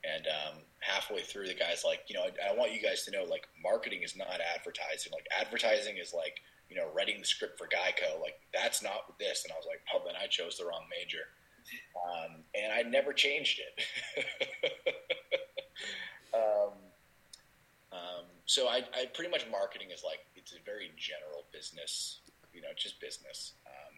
And um, halfway through, the guy's like, you know, I, I want you guys to know, like, marketing is not advertising. Like, advertising is like, you know, writing the script for Geico. Like, that's not this. And I was like, oh, then I chose the wrong major. Um, and I never changed it. um, um, so I, I pretty much marketing is like, it's a very general business, you know, just business. Um,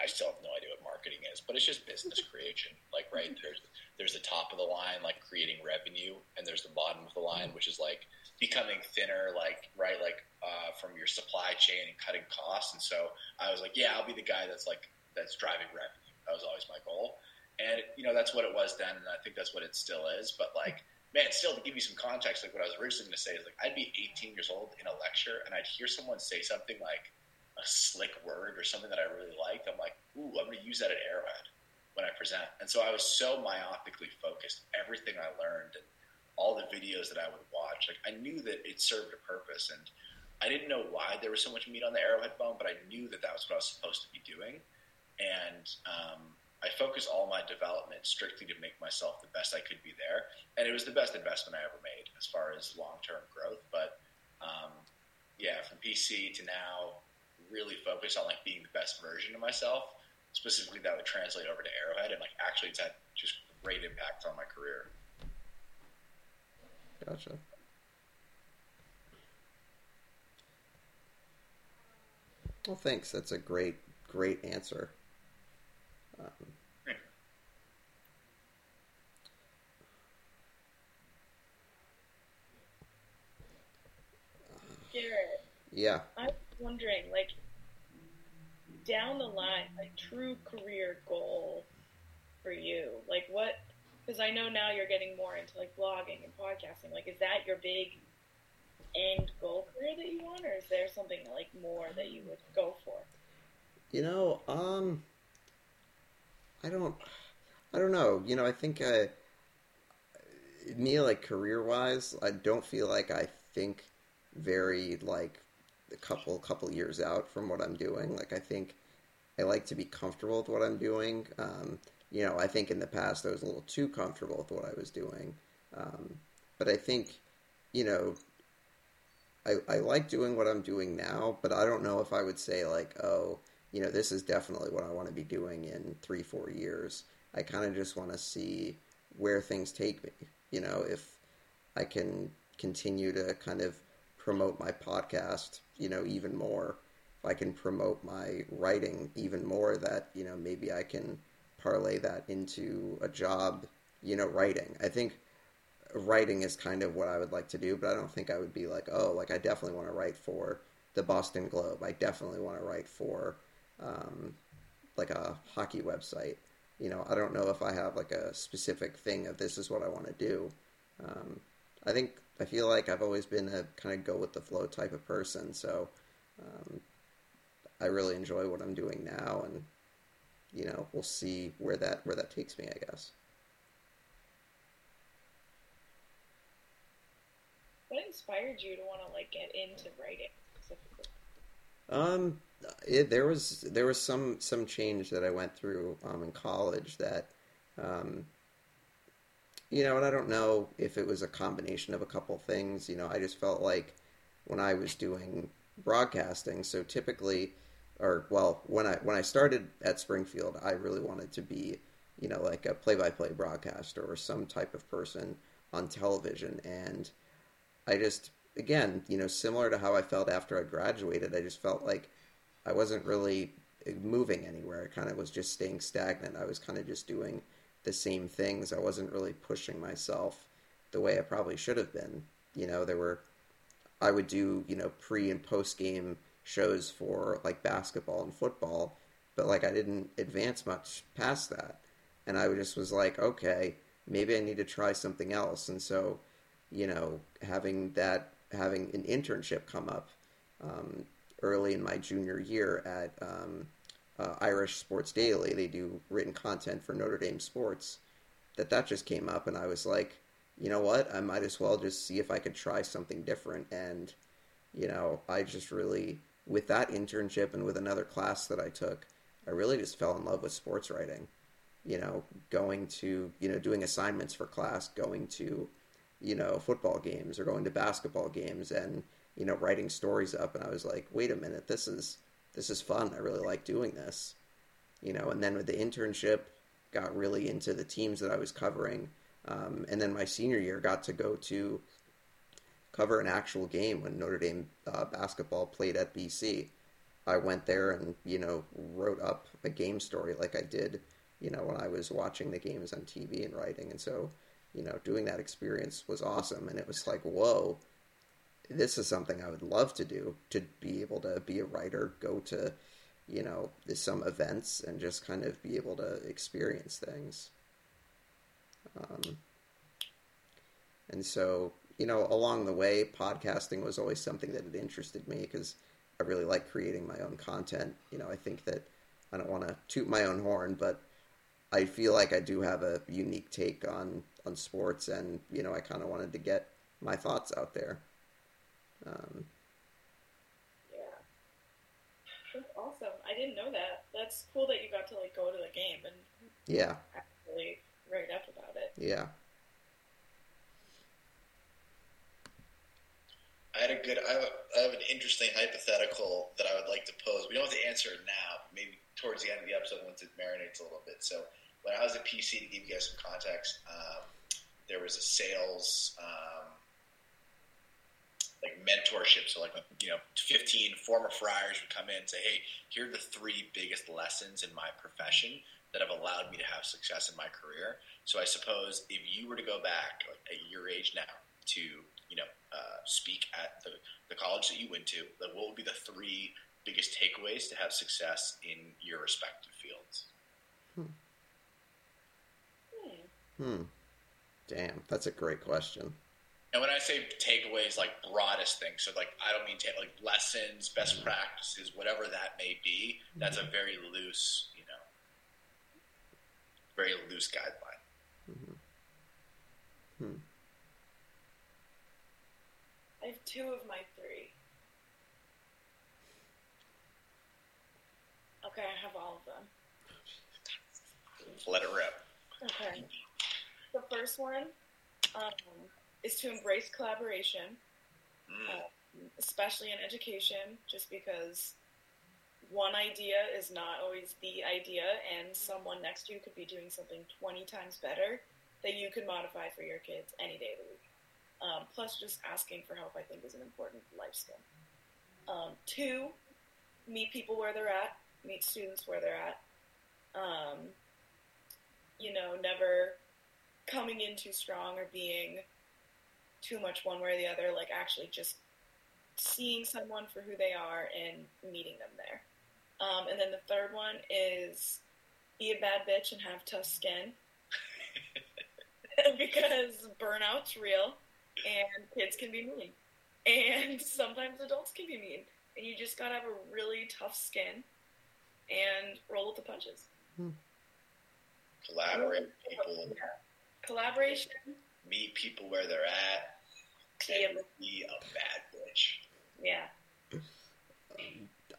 I still have no idea what marketing is, but it's just business creation. Like, right there's there's the top of the line, like creating revenue, and there's the bottom of the line, which is like becoming thinner, like right, like uh, from your supply chain and cutting costs. And so I was like, yeah, I'll be the guy that's like that's driving revenue. That was always my goal, and you know that's what it was then, and I think that's what it still is. But like, man, still to give you some context, like what I was originally going to say is like I'd be 18 years old in a lecture, and I'd hear someone say something like a slick word or something that I really liked. I'm like, ooh, I'm going to use that at Arrowhead when I present. And so I was so myopically focused. Everything I learned and all the videos that I would watch, like I knew that it served a purpose, and I didn't know why there was so much meat on the Arrowhead bone, but I knew that that was what I was supposed to be doing. And um, I focused all my development strictly to make myself the best I could be there, and it was the best investment I ever made as far as long term growth. But um, yeah, from PC to now, really focus on like being the best version of myself. Specifically, that would translate over to Arrowhead, and like actually, it's had just great impact on my career. Gotcha. Well, thanks. That's a great, great answer. Um, Garrett, yeah. I'm wondering, like, down the line, a true career goal for you, like what? Because I know now you're getting more into like blogging and podcasting. Like, is that your big end goal career that you want, or is there something like more that you would go for? You know, um, I don't, I don't know. You know, I think I, me like career wise, I don't feel like I think very like a couple couple years out from what I'm doing. Like I think I like to be comfortable with what I'm doing. Um, you know, I think in the past I was a little too comfortable with what I was doing. Um, but I think, you know, I, I like doing what I'm doing now, but I don't know if I would say like, oh, you know, this is definitely what I want to be doing in three, four years. I kind of just want to see where things take me. You know, if I can continue to kind of promote my podcast, you know, even more. If I can promote my writing even more, that you know, maybe I can parlay that into a job. You know, writing. I think writing is kind of what I would like to do, but I don't think I would be like, oh, like I definitely want to write for the Boston Globe. I definitely want to write for um, like a hockey website. You know, I don't know if I have like a specific thing of this is what I want to do. Um, I think I feel like I've always been a kind of go with the flow type of person, so um, I really enjoy what I'm doing now, and you know, we'll see where that where that takes me. I guess. What inspired you to want to like get into writing specifically? Um, it, there was there was some some change that I went through um, in college that, um, you know, and I don't know if it was a combination of a couple things. You know, I just felt like when I was doing broadcasting, so typically, or well, when I when I started at Springfield, I really wanted to be, you know, like a play-by-play broadcaster or some type of person on television, and I just again, you know, similar to how I felt after I graduated, I just felt like I wasn't really moving anywhere. I kind of was just staying stagnant. I was kind of just doing the same things. I wasn't really pushing myself the way I probably should have been. You know, there were I would do, you know, pre and post game shows for like basketball and football, but like I didn't advance much past that. And I just was like, okay, maybe I need to try something else. And so, you know, having that having an internship come up um, early in my junior year at um, uh, Irish Sports Daily. They do written content for Notre Dame sports. That that just came up, and I was like, you know what? I might as well just see if I could try something different. And you know, I just really with that internship and with another class that I took, I really just fell in love with sports writing. You know, going to you know doing assignments for class, going to you know, football games or going to basketball games and, you know, writing stories up. And I was like, wait a minute, this is, this is fun. I really like doing this, you know, and then with the internship, got really into the teams that I was covering. Um, and then my senior year got to go to cover an actual game when Notre Dame uh, basketball played at BC. I went there and, you know, wrote up a game story like I did, you know, when I was watching the games on TV and writing. And so, you know, doing that experience was awesome. And it was like, whoa, this is something I would love to do to be able to be a writer, go to, you know, some events and just kind of be able to experience things. Um, and so, you know, along the way, podcasting was always something that had interested me because I really like creating my own content. You know, I think that I don't want to toot my own horn, but I feel like I do have a unique take on on sports, and you know, I kind of wanted to get my thoughts out there. Um, Yeah, that's awesome. I didn't know that. That's cool that you got to like go to the game and yeah, actually write up about it. yeah, I had a good. I have, a, I have an interesting hypothetical that I would like to pose. We don't have to answer it now. Maybe towards the end of the episode once it marinates a little bit. So when I was at PC, to give you guys some context, um, there was a sales um, like mentorship. So like you know, fifteen former friars would come in and say, "Hey, here are the three biggest lessons in my profession that have allowed me to have success in my career." So I suppose if you were to go back like, at your age now to you know uh, speak at the, the college that you went to, like what would be the three biggest takeaways to have success in your respective fields? Hmm. hmm, damn, that's a great question. And when I say takeaways, like broadest things, so like I don't mean ta- like lessons, best practices, whatever that may be. That's a very loose, you know, very loose guideline. Hmm. I have two of my three. Okay, I have all of them. Let it rip. Okay. The first one um, is to embrace collaboration, Mm. uh, especially in education, just because one idea is not always the idea, and someone next to you could be doing something 20 times better that you could modify for your kids any day of the week. Um, plus, just asking for help, I think, is an important life skill. Um, two, meet people where they're at, meet students where they're at. Um, you know, never coming in too strong or being too much one way or the other, like actually just seeing someone for who they are and meeting them there. Um, and then the third one is be a bad bitch and have tough skin. because burnout's real and kids can be mean. And sometimes adults can be mean. And you just gotta have a really tough skin and roll with the punches. Collaborate with people, Collaboration, meet people where they're at, be and a, be a bad bitch. yeah.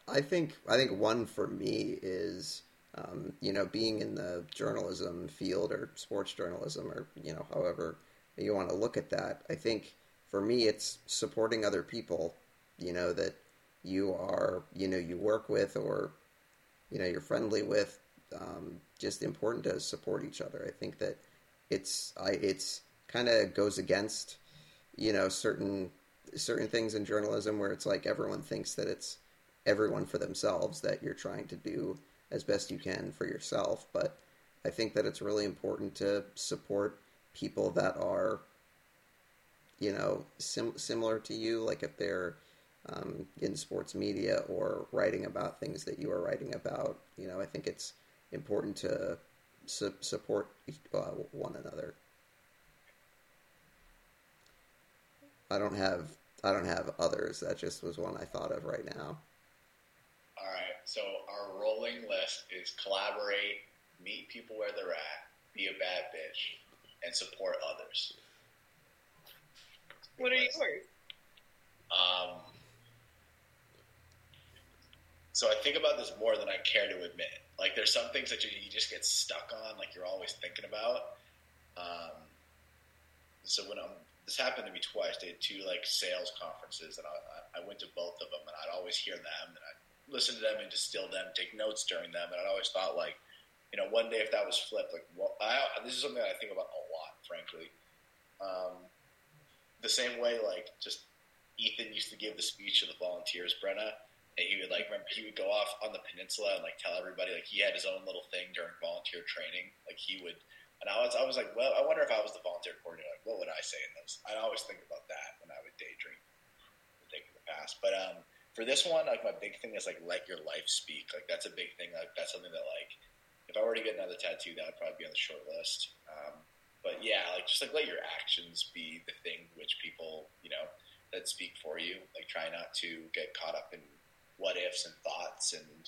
I think I think one for me is um, you know being in the journalism field or sports journalism or you know however you want to look at that. I think for me it's supporting other people, you know that you are you know you work with or you know you're friendly with. Um, just important to support each other. I think that it's I it's kind of goes against you know certain certain things in journalism where it's like everyone thinks that it's everyone for themselves that you're trying to do as best you can for yourself. But i think that it's really important to support people that are you know sim- similar to you like if they're um, in sports media or writing about things that you are writing about. You know i think it's important to su- support uh, one another i don't have i don't have others that just was one i thought of right now All right, so our rolling list is collaborate, meet people where they're at, be a bad bitch, and support others. What are yours? Um, so I think about this more than I care to admit. Like, there's some things that you, you just get stuck on, like you're always thinking about. Um, so when I'm, this happened to me twice. They had two like sales conferences, and I, I- went to both of them, and I'd always hear them, and I'd listen to them and distill them, take notes during them, and I'd always thought like, you know, one day if that was flipped, like, well, I, this is something that I think about a lot, frankly. Um, the same way, like, just Ethan used to give the speech to the volunteers, Brenna, and he would like remember he would go off on the peninsula and like tell everybody like he had his own little thing during volunteer training. Like he would, and I was I was like, well, I wonder if I was the volunteer coordinator, like what would I say in those? I always think about that when I would daydream, think of the past. But um, for this one, like my big thing is like let your life speak. Like that's a big thing. Like that's something that like if I were to get another tattoo, that would probably be on the short list. Um, but yeah, like just like let your actions be the thing which people you know that speak for you. Like try not to get caught up in what ifs and thoughts and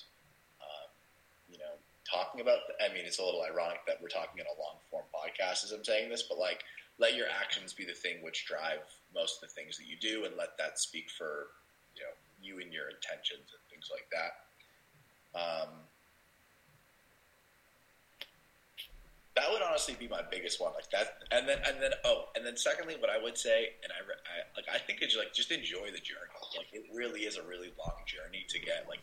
talking about. I mean, it's a little ironic that we're talking in a long form podcast as I'm saying this, but like let your actions be the thing which drive most of the things that you do, and let that speak for you know you and your intentions and things like that. Um, that would honestly be my biggest one, like that. And then, and then, oh, and then, secondly, what I would say, and I, I like, I think it's like just enjoy the journey. Like, it really is a really long journey to get like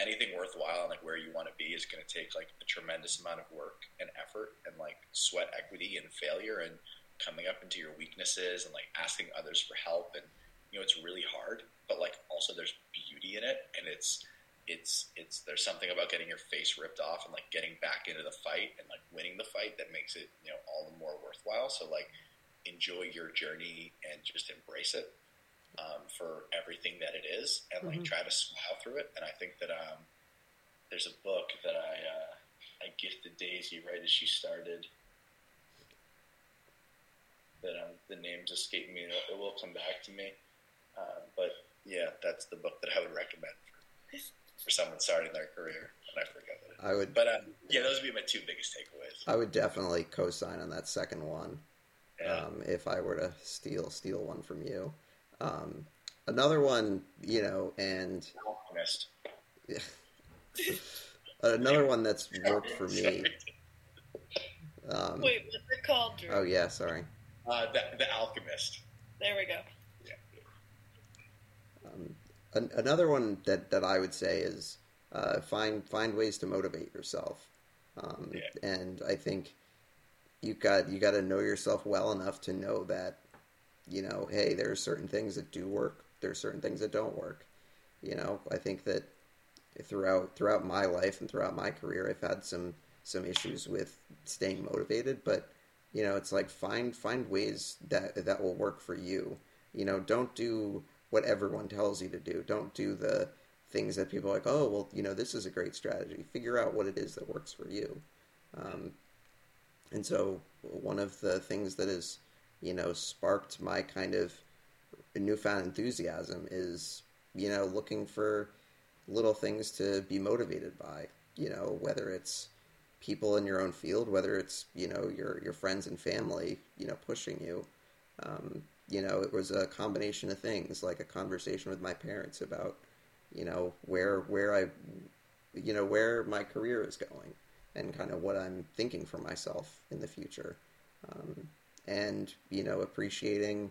anything worthwhile and like where you want to be is going to take like a tremendous amount of work and effort and like sweat equity and failure and coming up into your weaknesses and like asking others for help and you know it's really hard but like also there's beauty in it and it's it's it's there's something about getting your face ripped off and like getting back into the fight and like winning the fight that makes it you know all the more worthwhile. So like enjoy your journey and just embrace it um, for everything that it is and like try to smile through it. And i think that um, there's a book that i uh, i gifted daisy right as she started. That um, the name's escaping me. It will come back to me. Um, but yeah that's the book that i would recommend for, for someone starting their career. And i forget what it is. I would but um, yeah those would be my two biggest takeaways. I would definitely co-sign on that second one. yeah. um, if I were to steal steal one from you. Um, another one, you know, and Alchemist. another one that's worked for me. Um, Wait, what's it called, Drew? oh yeah, sorry. Uh, the, the Alchemist. There we go. Um, an, another one that, that I would say is Uh, find find ways to motivate yourself, um, Yeah. and I think you got you got to know yourself well enough to know that you know, hey, there are certain things that do work. There are certain things that don't work. You know, I think that throughout throughout my life and throughout my career, I've had some some issues with staying motivated, but you know, it's like find find ways that that will work for you. You know, don't do what everyone tells you to do. Don't do the things that people are like, oh, well, you know, this is a great strategy. Figure out what it is that works for you. Um, and so, one of the things that has, you know, sparked my kind of newfound enthusiasm is, you know, looking for little things to be motivated by. You know, whether it's people in your own field, whether it's you know your your friends and family, you know, pushing you. Um, you know, it was a combination of things, like a conversation with my parents about, you know, where where I, you know, where my career is going, and kind of what I'm thinking for myself in the future, um, and you know, appreciating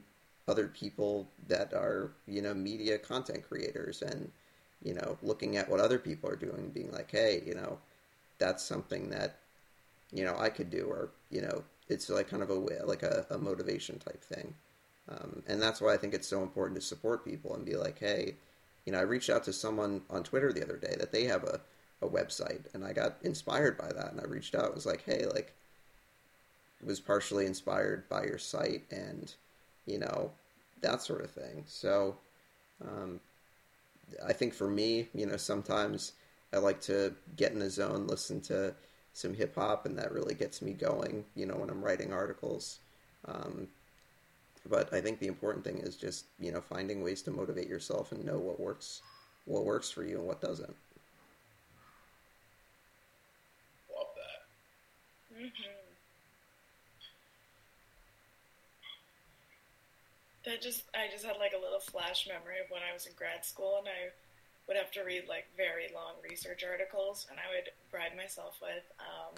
other people that are you know media content creators and you know looking at what other people are doing being like hey you know that's something that you know I could do or you know it's like kind of a like a, a motivation type thing. Um, and that's why I think it's so important to support people and be like hey you know I reached out to someone on Twitter the other day that they have a, a website and I got inspired by that and I reached out. And was like hey like was partially inspired by your site and you know that sort of thing so um, I think for me, you know, sometimes I like to get in the zone, listen to some hip hop, and that really gets me going, you know, when I'm writing articles. Um, but I think the important thing is just, you know, finding ways to motivate yourself and know what works, what works for you and what doesn't. Love that. hmm That just I just had like a little flash memory of when I was in grad school and I would have to read like very long research articles and I would bribe myself with um,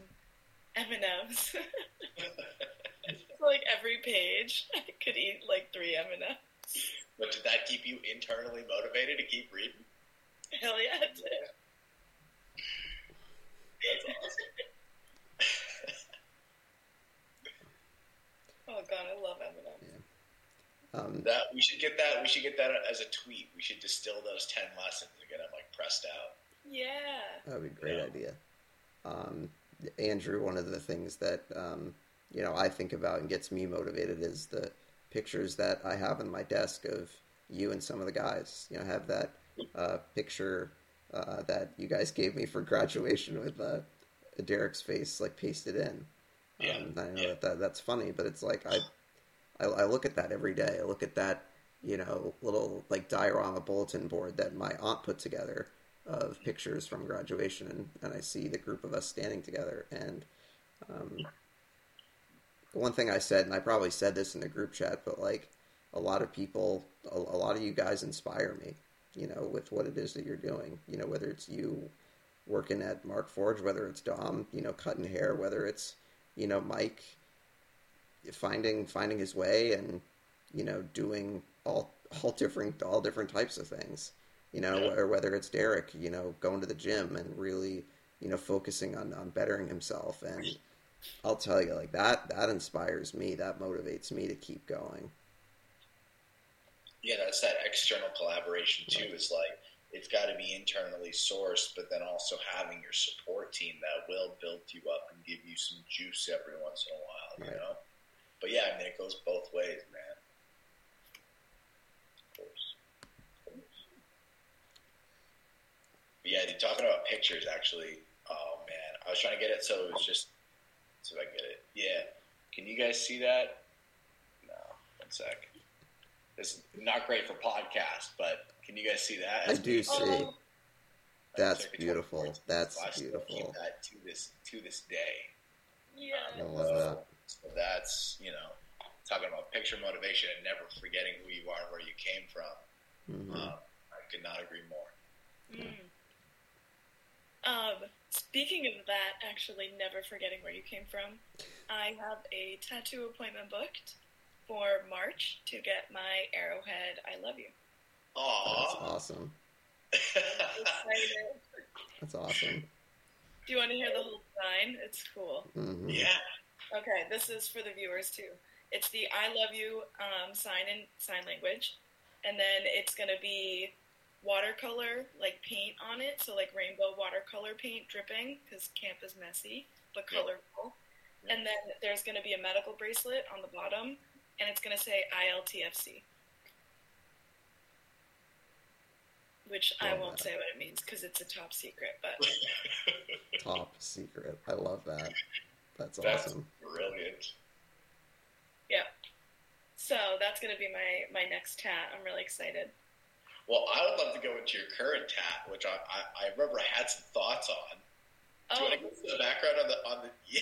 M&Ms. So, like every page, I could eat like three M&Ms. But did that keep you internally motivated to keep reading? Hell yeah, it did. That's awesome. Oh god, I love M&Ms. Um, that we should get that. We should get that as a tweet. We should distill those ten lessons and get them like pressed out. Yeah. That would be a great Yeah. idea. Um, Andrew, one of the things that um, you know I think about and gets me motivated is the pictures that I have on my desk of you and some of the guys. You know, I have that uh, picture uh, that you guys gave me for graduation with uh, Derek's face like pasted in. Yeah, Um, I know yeah. that, that that's funny, but it's like I, I I look at that every day. I look at that you know little like diorama bulletin board that my aunt put together of pictures from graduation, and, and I see the group of us standing together. And um, one thing I said, and I probably said this in the group chat, but like a lot of people, a, a lot of you guys inspire me. You know, with what it is that you're doing. You know, whether it's you working at Markforged, whether it's Dom, you know, cutting hair, whether it's you know Mike finding finding his way and you know doing all all different all different types of things you know Yeah. or whether it's Derek you know going to the gym and really you know focusing on on bettering himself and I'll tell you like that that inspires me that motivates me to keep going Yeah, that's that external collaboration too. is like it's got to be internally sourced, but then also having your support team that will build you up and give you some juice every once in a while. You Right. know. But yeah, I mean, it goes both ways, man. Of course. Of course. But yeah, dude, talking about pictures, actually. Oh man, I was trying to get it, so it was just see if I can get it. Yeah, can you guys see that? No, one sec. This is not great for podcast, but can you guys see that? I do see Oh, that's beautiful 24. that's I still beautiful Keep that to this to this day. yeah. I love that So that's you know talking about picture motivation and never forgetting who you are and where you came from. hmm Um, I could not agree more. Mm. Um, speaking of that, actually, never forgetting where you came from, I have a tattoo appointment booked for March to get my Arrowhead I Love You. that's awesome That's awesome. Do you want to hear the whole sign? It's cool. hmm Yeah. Okay, this is for the viewers too. It's the "I love you" um, sign in sign language, and then it's gonna be watercolor like paint on it, so like rainbow watercolor paint dripping because camp is messy but Yeah. colorful. And then there's gonna be a medical bracelet on the bottom, and it's gonna say ILTFC, which I won't say what it means because it's a top secret. But Top secret. I love that. That's That's awesome. brilliant. yeah, so that's gonna be my my next tat. I'm really excited. Well, I would love to go into your current tat, which I, I, I remember I had some thoughts on. Do you Oh, want to give us the background on the on the yeah?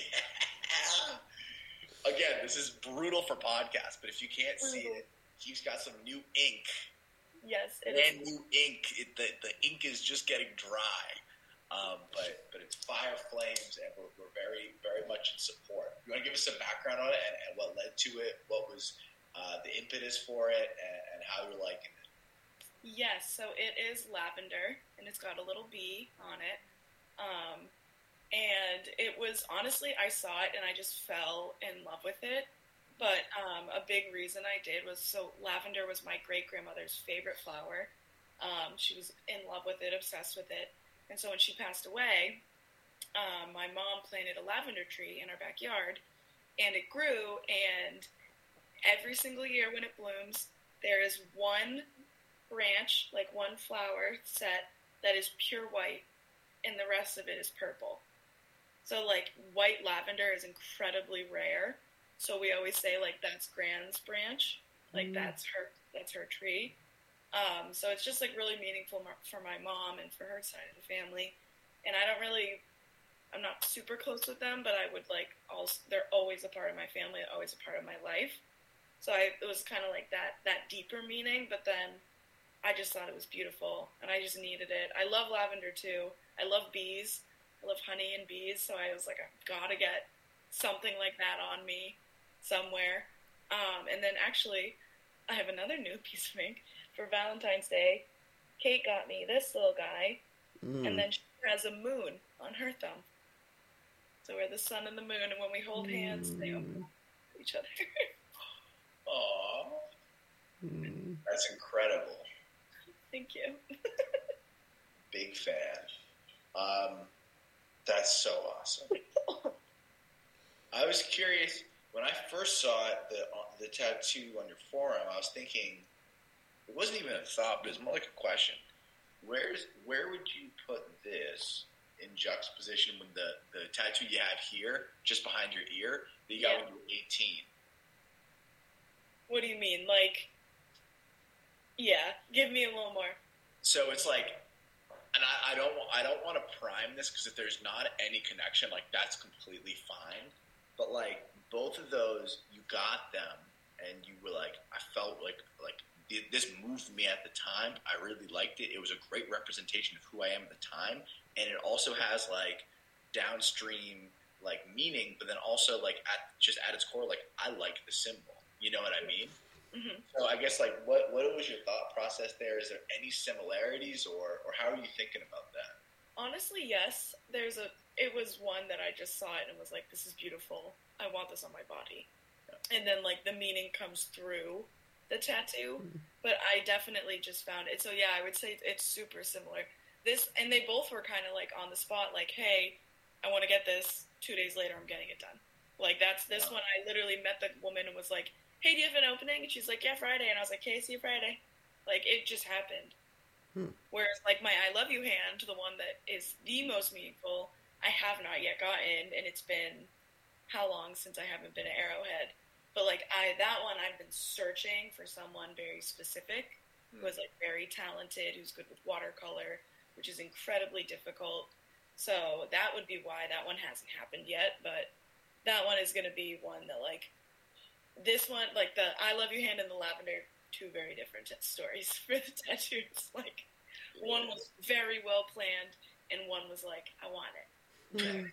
Again, this is brutal for podcasts, but if you can't see mm-hmm. it, he's got some new ink, yes, it brand is. new ink. It, the the ink is just getting dry, um, but but it's fire flames, and we're, we're very very much in support. You want to give us some background on it and, and what led to it? What was uh, the impetus for it, and, and how you're liking it? Yes, so it is lavender, and it's got a little bee on it. Um, and it was honestly, I saw it and I just fell in love with it. But um, a big reason I did was so lavender was my great grandmother's favorite flower. Um, she was in love with it, obsessed with it. And so when she passed away, um, my mom planted a lavender tree in our backyard, and it grew. And every single year when it blooms, there is one branch, like one flower set that is pure white, and the rest of it is purple. So like white lavender is incredibly rare. So we always say like that's Gran's branch, like Mm. that's her that's her tree. Um, so it's just like really meaningful for my mom and for her side of the family. And I don't really, I'm not super close with them, but I would like also they're always a part of my family, always a part of my life. So I, it was kind of like that that deeper meaning, but then I just thought it was beautiful, and I just needed it. I love lavender too. I love bees. I love honey and bees, so I was like, I've got to get something like that on me somewhere. Um, and then actually, I have another new piece of ink for Valentine's Day. Kate got me this little guy, Mm. and then she has a moon on her thumb. So we're the sun and the moon, and when we hold hands, they open Mm. each other. Aw, Mm. that's incredible. Thank you. Big fan. Um, that's so awesome. I was curious when I first saw it, the the tattoo on your forearm. I was thinking it wasn't even a thought, but it's more like a question. Where's where would you put this in juxtaposition with the the tattoo you have here, just behind your ear, that you got when you were eighteen? What do you mean? Like, yeah, give me a little more. So it's like, and I, I don't, I don't want to prime this because if there's not any connection, like that's completely fine. But like both of those, you got them, and you were like, I felt like, like th- this moved me at the time. I really liked it. It was a great representation of who I am at the time, and it also has like downstream like meaning, but then also like at just at its core, like I like the symbol. You know what I mean? hmm So I guess like what what was your thought process there? Is there any similarities or or how are you thinking about that? Honestly, yes. There's a. It was one that I just saw it and was like, "This is beautiful. I want this on my body." And then like the meaning comes through the tattoo, but I definitely just found it. So yeah, I would say it's super similar. This and they both were kind of like on the spot, like, "Hey, I want to get this." Two days later, I'm getting it done. Like that's this Wow. one. I literally met the woman and was like, "Hey, do you have an opening?" And she's like, "Yeah, Friday." And I was like, "Okay, see you Friday." Like it just happened. Hmm. Whereas like my I love you hand, the one that is the most meaningful, I have not yet gotten, and it's been how long since I haven't been at Arrowhead. But like I that one, I've been searching for someone very specific who is like very talented, who's good with watercolor, which is incredibly difficult. So that would be why that one hasn't happened yet. But that one is going to be one that like this one, like the I love Your hand and the lavender, two very different t- stories for the tattoos. Like one was very well planned, and one was like I want it. Mm.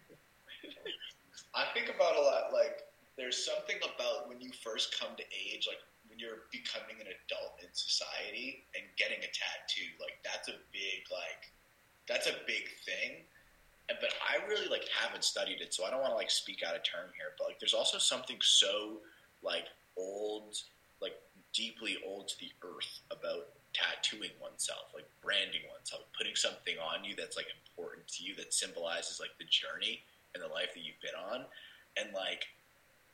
I think about a lot like there's something about when you first come to age, like when you're becoming an adult in society and getting a tattoo, like that's a big like that's a big thing. And- But I really like haven't studied it, so I don't want to like speak out of term here. But like, there's also something so like old, like deeply old to the earth about tattooing oneself, like branding oneself, putting something on you that's like important to you that symbolizes like the journey and the life that you've been on. And like,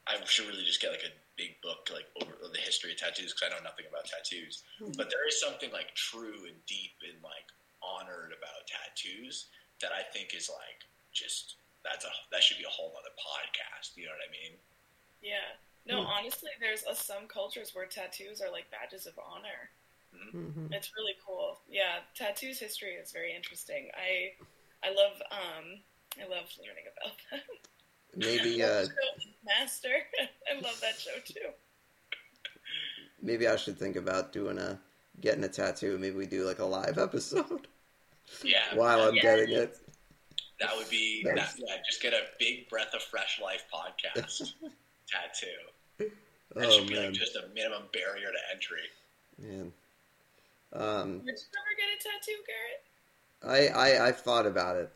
I should really just get like a big book like over the history of tattoos because I know nothing about tattoos. But there is something like true and deep and like honored about tattoos that I think is like just that's a that should be a whole other podcast. You know what I mean? Yeah. No, Hmm. honestly, there's uh, some cultures where tattoos are like badges of honor. Mhm. It's really cool. Yeah, tattoos history is very interesting. I I love um I love learning about that. Maybe uh, Master. I love that show too. maybe I should think about doing a getting a tattoo. Maybe we do like a live episode Yeah. while I'm Yeah. getting it. That would be That's- that, yeah. Just get a big breath of fresh life podcast tattoo. That Oh should be man, like just a minimum barrier to entry. man. Um, Did you ever get a tattoo, Garrett? I, I I've thought about it.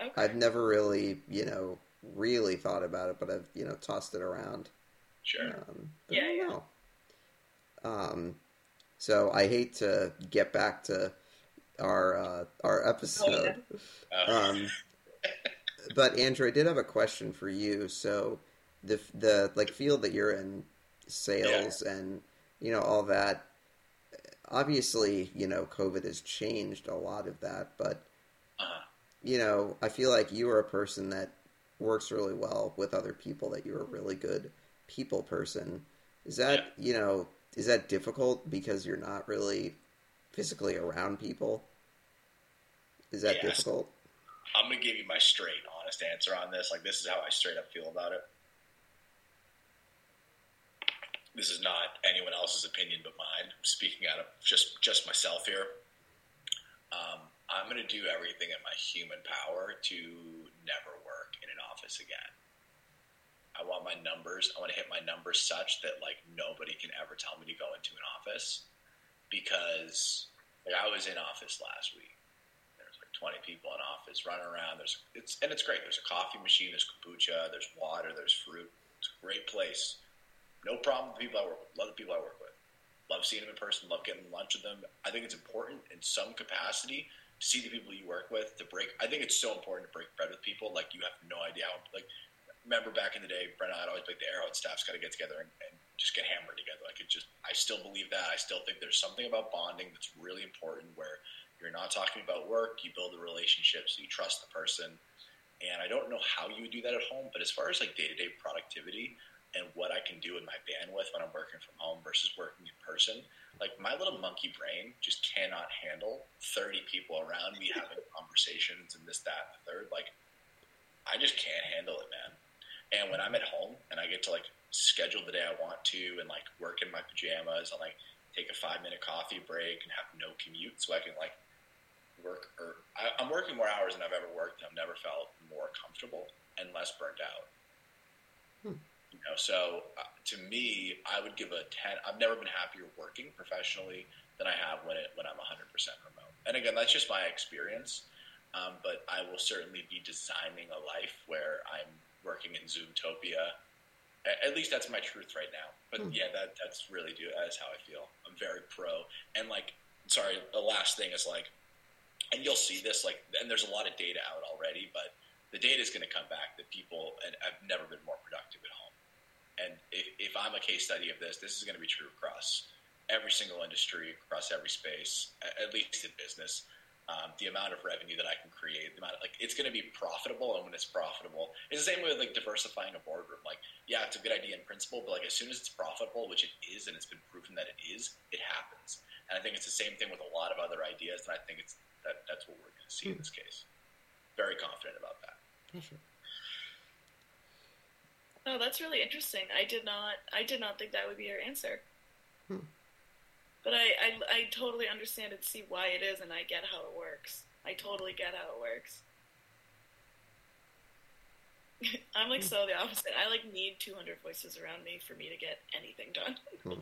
Okay. I've never really, you know, really thought about it, but I've, you know, tossed it around. Sure. Um, but Yeah, yeah. Um, so I hate to get back to our uh, our episode. Uh, Um, but Andrew, I did have a question for you. So the the like field that you're in, sales and you know all that. Obviously, you know, COVID has changed a lot of that, but uh, you know, I feel like you are a person that works really well with other people. That you're a really good people person. Is that you know is that difficult because you're not really physically around people? Is that Yes. difficult? I'm gonna give you my straight, honest answer on this. Like, this is how I straight up feel about it. This is not anyone else's opinion but mine. I'm speaking out of just just myself here. Um, I'm gonna do everything in my human power to never in an office again. I want my numbers. I want to hit my numbers such that like nobody can ever tell me to go into an office because like I was in office last week. There's like 20 people in office running around. There's it's and it's great. There's a coffee machine. There's kombucha. There's water. There's fruit. It's a great place. No problem with the people I work with. Love the people I work with. Love seeing them in person. Love getting lunch with them. I think it's important in some capacity see the people you work with. To break, I think it's so important to break bread with people. Like you have no idea how. Like remember back in the day, Brent and I'd always like the Arrowhead staff's got to get together and, and just get hammered together. Like it just, I still believe that. I still think there's something about bonding that's really important where you're not talking about work. You build a relationship, so you trust the person. And I don't know how you would do that at home, but as far as like day to day productivity and what I can do with my bandwidth when I'm working from home versus working in person, like my little monkey brain just cannot handle 30 people around me having conversations and this, that, and the third. Like, I just can't handle it, man. And when I'm at home and I get to like schedule the day I want to and like work in my pajamas and like take a five minute coffee break and have no commute so I can like work or I, I'm working more hours than I've ever worked and I've never felt more comfortable and less burnt out. Hmm. You know, so uh, to me, I would give a ten. I've never been happier working professionally than I have when it when I'm 100 percent remote. And again, that's just my experience. Um, but I will certainly be designing a life where I'm working in Zoomtopia. At least that's my truth right now. But Hmm. yeah, that that's really do that is how I feel. I'm very pro. And like, sorry, the last thing is like, and you'll see this like, and there's a lot of data out already, but the data is going to come back that people and I've never been more productive at home. And if, if I'm a case study of this, this is going to be true across every single industry, across every space, at least in business. Um, the amount of revenue that I can create, the amount of, like it's going to be profitable, and when it's profitable, it's the same way with like diversifying a boardroom. Like, yeah, it's a good idea in principle, but like as soon as it's profitable, which it is, and it's been proven that it is, it happens. And I think it's the same thing with a lot of other ideas, and I think it's that that's what we're going to see in this case. Very confident about that. Oh, that's really interesting. I did not. I did not think that would be your answer. Hmm. But I, I, I totally understand and see why it is, and I get how it works. I totally get how it works. I'm like so the opposite. I like need 200 voices around me for me to get anything done.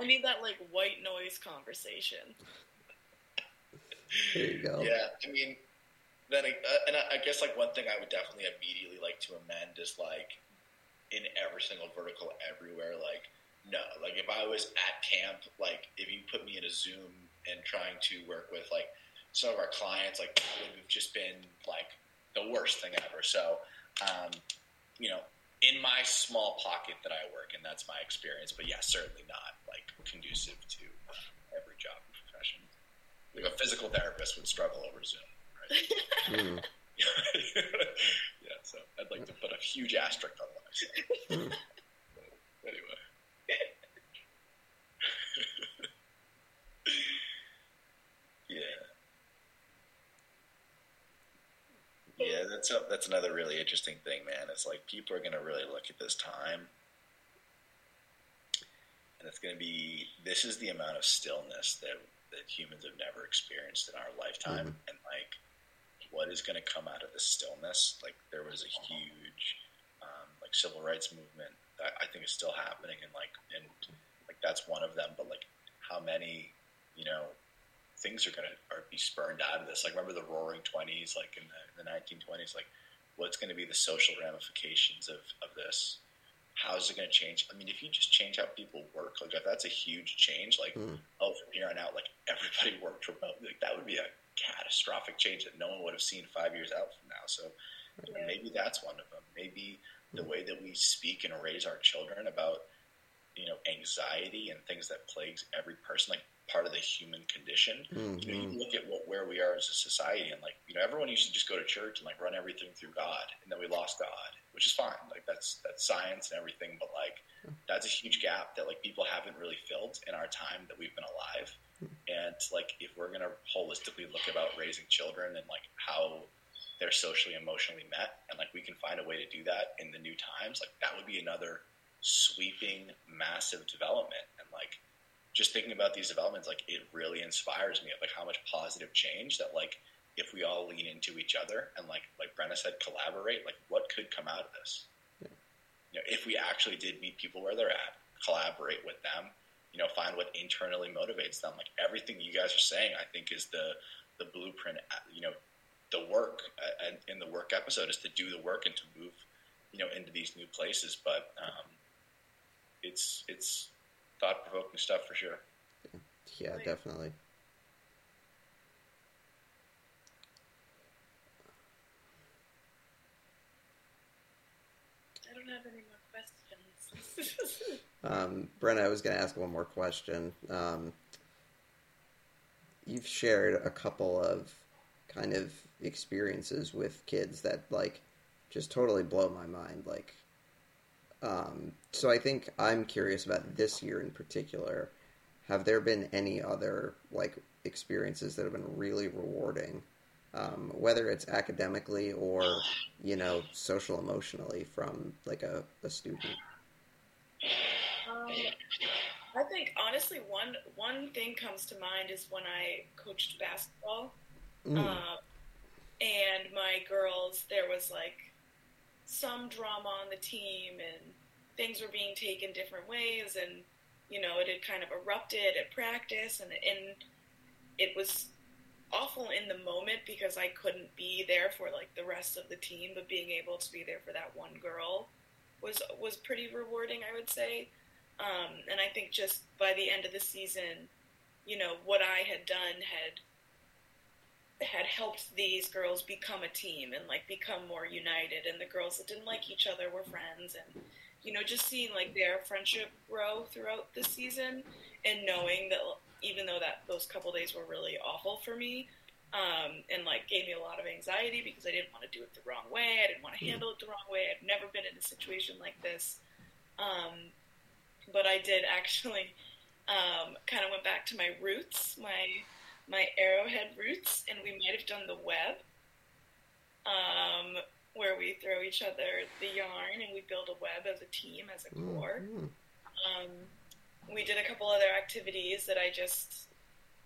I need that like white noise conversation. There you go. Yeah, I mean, then uh, and I, I guess like one thing I would definitely immediately like to amend is like in every single vertical everywhere. Like no, like if I was at camp, like if you put me in a Zoom and trying to work with like some of our clients, like that would have just been like the worst thing ever. So, um, you know, in my small pocket that I work in, that's my experience. But yeah, certainly not like conducive to every job and profession. Like a physical therapist would struggle over Zoom, right? Mm. yeah, so I'd like to put a huge asterisk on what I said. Hmm. But anyway. yeah. Yeah, that's a, that's another really interesting thing, man. It's like people are going to really look at this time, and it's going to be this is the amount of stillness that that humans have never experienced in our lifetime, and like what is going to come out of this stillness? Like there was a huge um, like civil rights movement that I think is still happening, and like and like that's one of them. But like how many you know things are going to are be spurned out of this? Like remember the Roaring Twenties, like in the, in the 1920s, like what's going to be the social ramifications of of this? How's it going to change? I mean, if you just change how people work, like if that's a huge change, like Mm. oh, from here on out, like everybody worked remotely, like that would be a catastrophic change that no one would have seen five years out from now. So Yeah. maybe that's one of them. Maybe the way that we speak and raise our children about you know anxiety and things that plagues every person, like part of the human condition. Mm, You know, you look at what where we are as a society, and like you know, everyone used to just go to church and like run everything through God, and then we lost God, which is fine. Like that's that's science and everything, but like that's a huge gap that like people haven't really filled in our time that we've been alive. And like if we're gonna holistically look about raising children and like how they're socially emotionally met, and like we can find a way to do that in the new times, like that would be another sweeping, massive development. And like just thinking about these developments, like it really inspires me of like how much positive change that like if we all lean into each other and like like Brenna said, collaborate, like what could come out of this? You know, if we actually did meet people where they're at, collaborate with them, you know, find what internally motivates them. Like everything you guys are saying, I think is the the blueprint. You know, the work uh, and in the work episode is to do the work and to move, you know, into these new places. But um, it's it's thought provoking stuff for sure. Yeah, definitely. I don't have any more questions. Um, Brenna, I was going to ask one more question. Um, you've shared a couple of kind of experiences with kids that like just totally blow my mind. Like, um, so I think I'm curious about this year in particular. Have there been any other like experiences that have been really rewarding, um, whether it's academically or you know social emotionally from like a, a student? Um, I think honestly, one one thing comes to mind is when I coached basketball, Mm. um, and my girls. There was like some drama on the team, and things were being taken different ways, and you know it had kind of erupted at practice, and and it was awful in the moment because I couldn't be there for like the rest of the team, but being able to be there for that one girl was was pretty rewarding, I would say. Um, and I think just by the end of the season, you know, what I had done had had helped these girls become a team and like become more united. And the girls that didn't like each other were friends, and you know, just seeing like their friendship grow throughout the season, and knowing that even though that those couple days were really awful for me, um, and like gave me a lot of anxiety because I didn't want to do it the wrong way. I didn't want to handle it the wrong way. I've never been in a situation like this. Um, but I did actually um, kind of went back to my roots, my my arrowhead roots, and we might have done the web, um, where we throw each other the yarn and we build a web as a team, as a core. Mm. Um, we did a couple other activities that I just,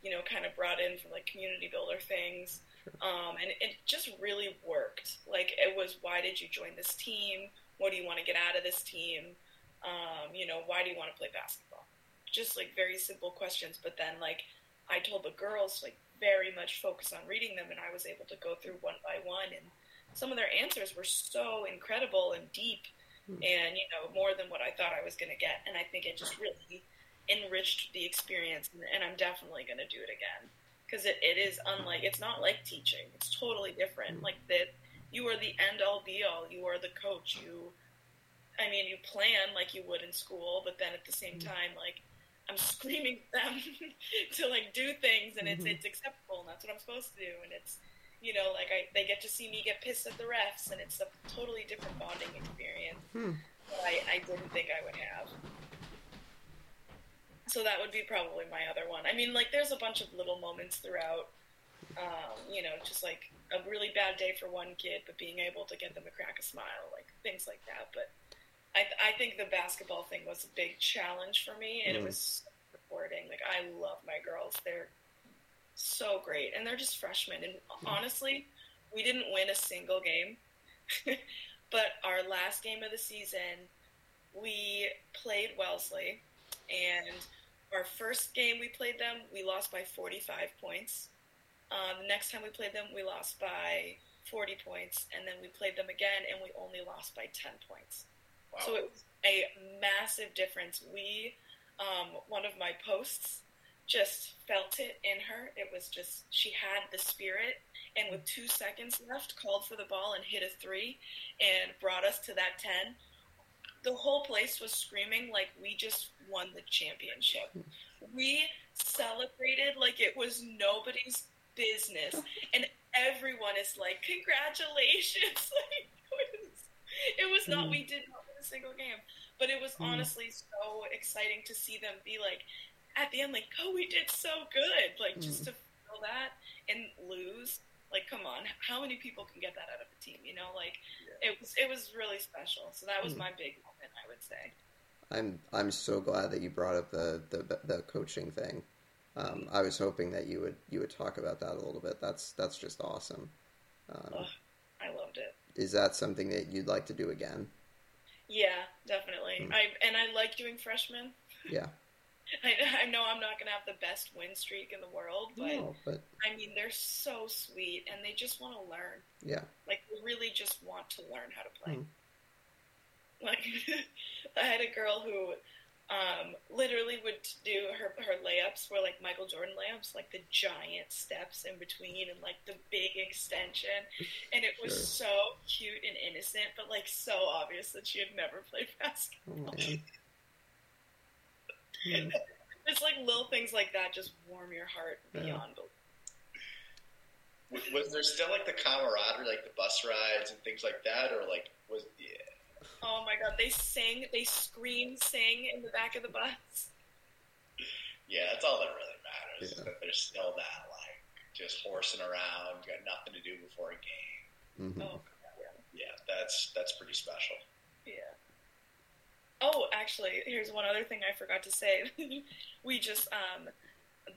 you know, kind of brought in for like community builder things. Um, and it just really worked. Like, it was why did you join this team? What do you want to get out of this team? Um, you know, why do you want to play basketball? Just like very simple questions, but then like I told the girls like very much focus on reading them, and I was able to go through one by one, and some of their answers were so incredible and deep, and you know more than what I thought I was going to get, and I think it just really enriched the experience, and, and I'm definitely going to do it again. Because it, it is unlike it's not like teaching it's totally different like that you are the end all be all you are the coach you i mean you plan like you would in school but then at the same mm-hmm. time like i'm screaming at them to like do things and it's mm-hmm. it's acceptable and that's what i'm supposed to do and it's you know like I, they get to see me get pissed at the refs and it's a totally different bonding experience hmm. that I, I didn't think i would have so that would be probably my other one. I mean, like, there's a bunch of little moments throughout. Um, you know, just like a really bad day for one kid, but being able to get them to crack a smile, like things like that. But I, I think the basketball thing was a big challenge for me, and it Mm. was so rewarding. Like, I love my girls; they're so great, and they're just freshmen. And honestly, we didn't win a single game, but our last game of the season, we played Wellesley, and our first game we played them, we lost by 45 points. Um, the next time we played them, we lost by 40 points, and then we played them again, and we only lost by 10 points. Wow. So it was a massive difference. We, um, one of my posts, just felt it in her. It was just she had the spirit, and with two seconds left, called for the ball and hit a three, and brought us to that ten. The whole place was screaming like we just won the championship. We celebrated like it was nobody's business, and everyone is like, "Congratulations!" it was, it was not. We did not a single game, but it was honestly so exciting to see them be like, at the end, like, "Oh, we did so good!" Like just to feel that and lose. Like, come on, how many people can get that out of a team? You know, like it was. It was really special. So that was my big moment, I would say. I'm I'm so glad that you brought up the the, the coaching thing. Um, I was hoping that you would you would talk about that a little bit. That's that's just awesome. Um, Ugh, I loved it. is that something that you'd like to do again? Yeah, definitely. I and I like doing freshmen. Yeah. I, I know I'm not gonna have the best win streak in the world, but No, but I mean they're so sweet and they just want to learn. yeah. Like they really just want to learn how to play. Mm. Like I had a girl who um, literally would do her her layups were like Michael Jordan layups, like the giant steps in between and like the big extension, and it was Sure. so cute and innocent, but like so obvious that she had never played basketball. Oh, man. Hmm. It's like little things like that just warm your heart Yeah. beyond belief. Was, was there still like the camaraderie, like the bus rides and things like that, or like was yeah? Oh my god, they sing, they scream, sing in the back of the bus. Yeah, that's all that really matters. Yeah. That there's still that like just horsing around, got nothing to do before a game. Mhm. Oh, Yeah, that's that's pretty special. yeah. Oh, actually, here's one other thing I forgot to say. we just, um,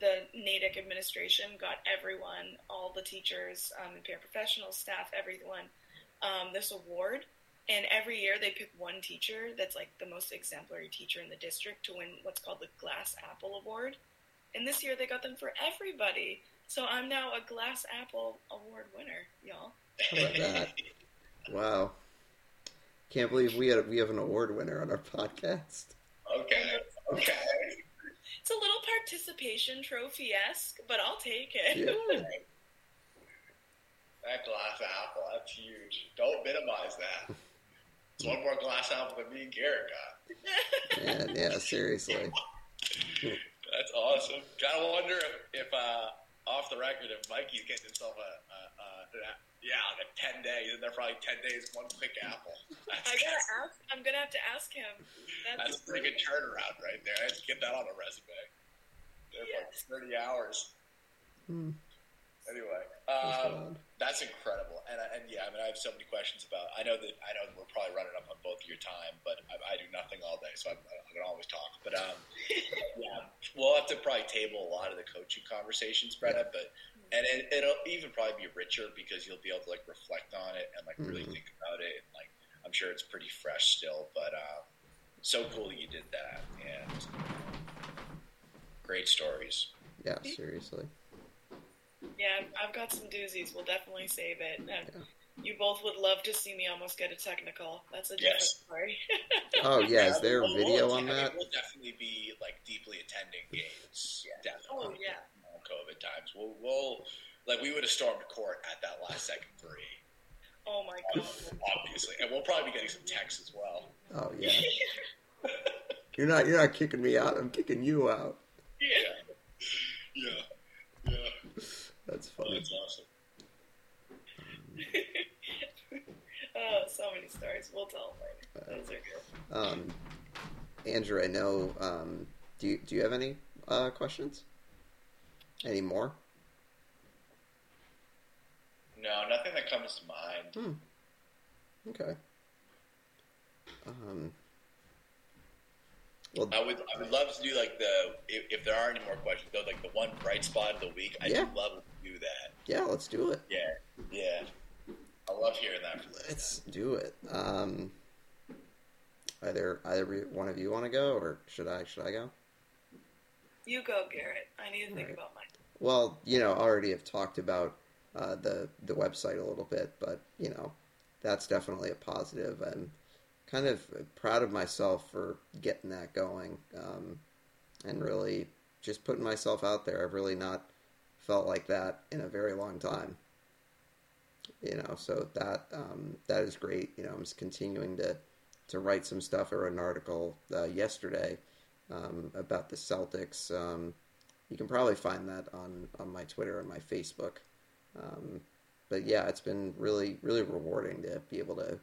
the Natick administration got everyone, all the teachers, um, and paraprofessionals, staff, everyone, um, this award. And every year they pick one teacher that's like the most exemplary teacher in the district to win what's called the Glass Apple Award. And this year they got them for everybody. So I'm now a Glass Apple Award winner, y'all. How about that? Wow. Can't believe we had we have an award winner on our podcast. Okay, okay. It's a little participation trophy esque, but I'll take it. Yeah. That glass apple, that's huge. Don't minimize that. It's one more glass apple than me and Garrett got. And yeah, seriously. That's awesome. Gotta wonder if, if uh, off the record, if Mikey's getting himself a, a, a, a yeah, like a ten days, and they're probably ten days, one quick apple. That's, I gotta ask. I'm gonna have to ask him. that's a pretty good turnaround right there. Let's get that on a resume. They're like thirty hours. Hmm. Anyway, That's um, that's incredible, and and yeah, I mean, I have so many questions about. I know that I know that we're probably running up on both of your time, but I, I do nothing all day, so I'm, I can always talk. But um, yeah, we'll have to probably table a lot of the coaching conversations, Brenna. But and it, it'll even probably be richer because you'll be able to like reflect on it and like really Mhm. think about it. And like, I'm sure it's pretty fresh still, but uh, so cool that you did that and great stories. Yeah, seriously. Yeah, I've got some doozies. We'll definitely save it. And You both would love to see me almost get a technical. That's a different Yes. story. Oh yeah, is there we'll- video we'll- on I mean, that? We'll definitely be like deeply attending games. Oh, definitely. Oh, yeah. On COVID times, we'll, we'll like we would have stormed court at that last second three, oh my god. obviously, and we'll probably be getting some texts as well. Oh yeah. You're not you're not kicking me out. I'm kicking you out. yeah. Yeah, yeah, That's oh, funny. that's awesome. Oh, so many stories. We'll tell them later. Those are good. Um, Andrew, I know. Um, do you do you have any uh, questions? Any more? No, nothing that comes to mind. Hmm. Okay. Um. Well, I would, I would love to do like the if, if there are any more questions though, like the one bright spot of the week. I Yeah. would love to do that. yeah, let's do it. Yeah, yeah. I love hearing that. Let's do it. Um, either either one of you want to go, or should I? Should I go? You go, Garrett. I need to think Right. about mine. Well, you know, I already have talked about uh, the the website a little bit, but you know, that's definitely a positive. I'm kind of proud of myself for getting that going, um, and really just putting myself out there. I've really not felt like that in a very long time. You know, so that um, that is great. You know, I'm just continuing to to write some stuff. I wrote an article uh, yesterday um, about the Celtics. Um, you can probably find that on, on my Twitter and my Facebook. Um, but yeah, it's been really, really rewarding to be able to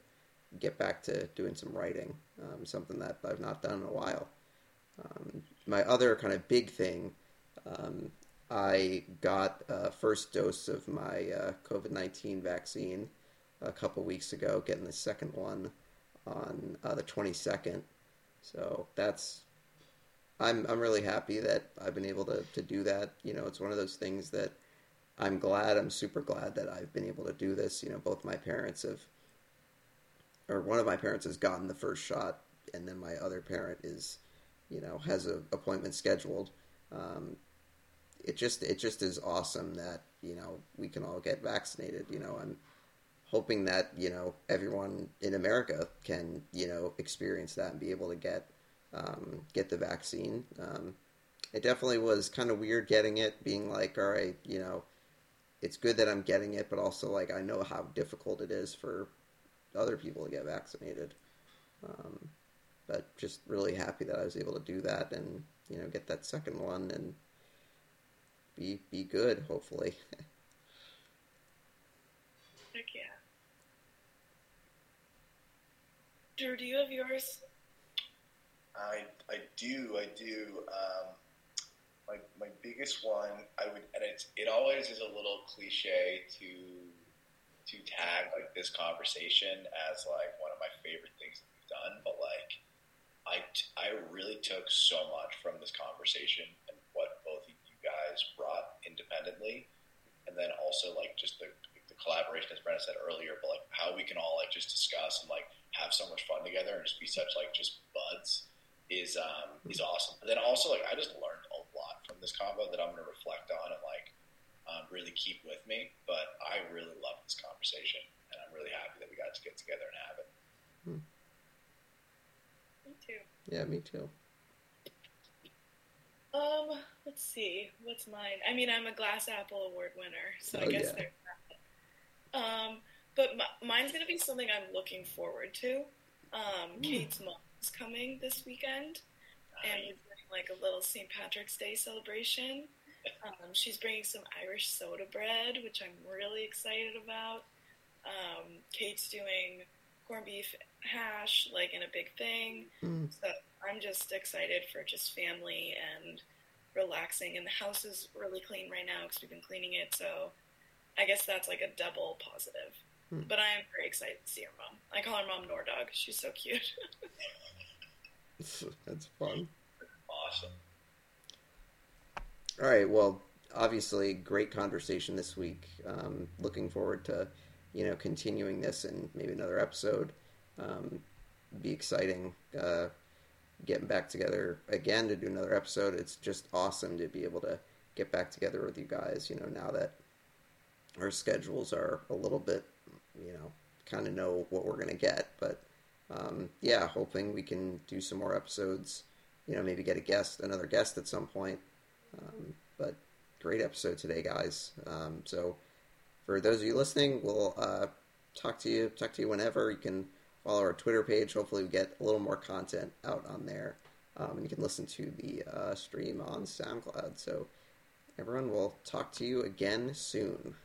get back to doing some writing, um, something that I've not done in a while. Um, my other kind of big thing, um, I got a first dose of my uh, COVID 19 vaccine a couple weeks ago, getting the second one on uh, the 22nd. So that's I'm I'm really happy that I've been able to, to do that. You know, it's one of those things that I'm glad, I'm super glad that I've been able to do this. You know, both my parents have or one of my parents has gotten the first shot and then my other parent is, you know, has a appointment scheduled. Um, it just it just is awesome that, you know, we can all get vaccinated. You know, I'm hoping that, you know, everyone in America can, you know, experience that and be able to get um, get the vaccine. Um, it definitely was kind of weird getting it, being like, all right, you know, it's good that I'm getting it, but also like I know how difficult it is for other people to get vaccinated. Um, but just really happy that I was able to do that and you know get that second one and be be good. Hopefully, Heck yeah. Drew, do you have yours? I I do I do. Um, my my biggest one I would and it's it always is a little cliche to to tag like this conversation as like one of my favorite things that we've done, but like I I really took so much from this conversation and what both of you guys brought independently, and then also like just the the collaboration as Brenna said earlier, but like how we can all like just discuss and like have so much fun together and just be such like just buds is um, is awesome. But then also like I just learned a lot from this combo that I'm to reflect on and like um, really keep with me. But I really love this conversation, and I'm really happy that we got to get together and have it. Me too. yeah, me too. Um, let's see. What's mine? I mean, I'm a Glass Apple Award winner, so I Oh, guess yeah. there's that. Um, but m- mine's gonna be something I'm looking forward to. Um, Kate's mom's coming this weekend, and we're doing like a little St. Patrick's Day celebration. Um, she's bringing some Irish soda bread, which I'm really excited about. Um, Kate's doing corned beef hash, like in a big thing. Mm. So I'm just excited for just family and relaxing. And the house is really clean right now because we've been cleaning it. So I guess that's like a double positive. Hmm. But I am very excited to see her mom. I call her mom Nordog. She's so cute. That's fun. Awesome. All right. Well, obviously, great conversation this week. Um, looking forward to, you know, continuing this and maybe another episode. Um, be exciting. Uh, getting back together again to do another episode. It's just awesome to be able to get back together with you guys. You know, now that our schedules are a little bit, you know, kind of know what we're gonna get. But um, yeah, hoping we can do some more episodes. You know, maybe get a guest, another guest at some point. Um, but great episode today, guys. Um, so for those of you listening, we'll uh, talk to you talk to you whenever. You can follow our Twitter page. Hopefully, we get a little more content out on there, um, and you can listen to the uh, stream on SoundCloud. So everyone, we'll talk to you again soon.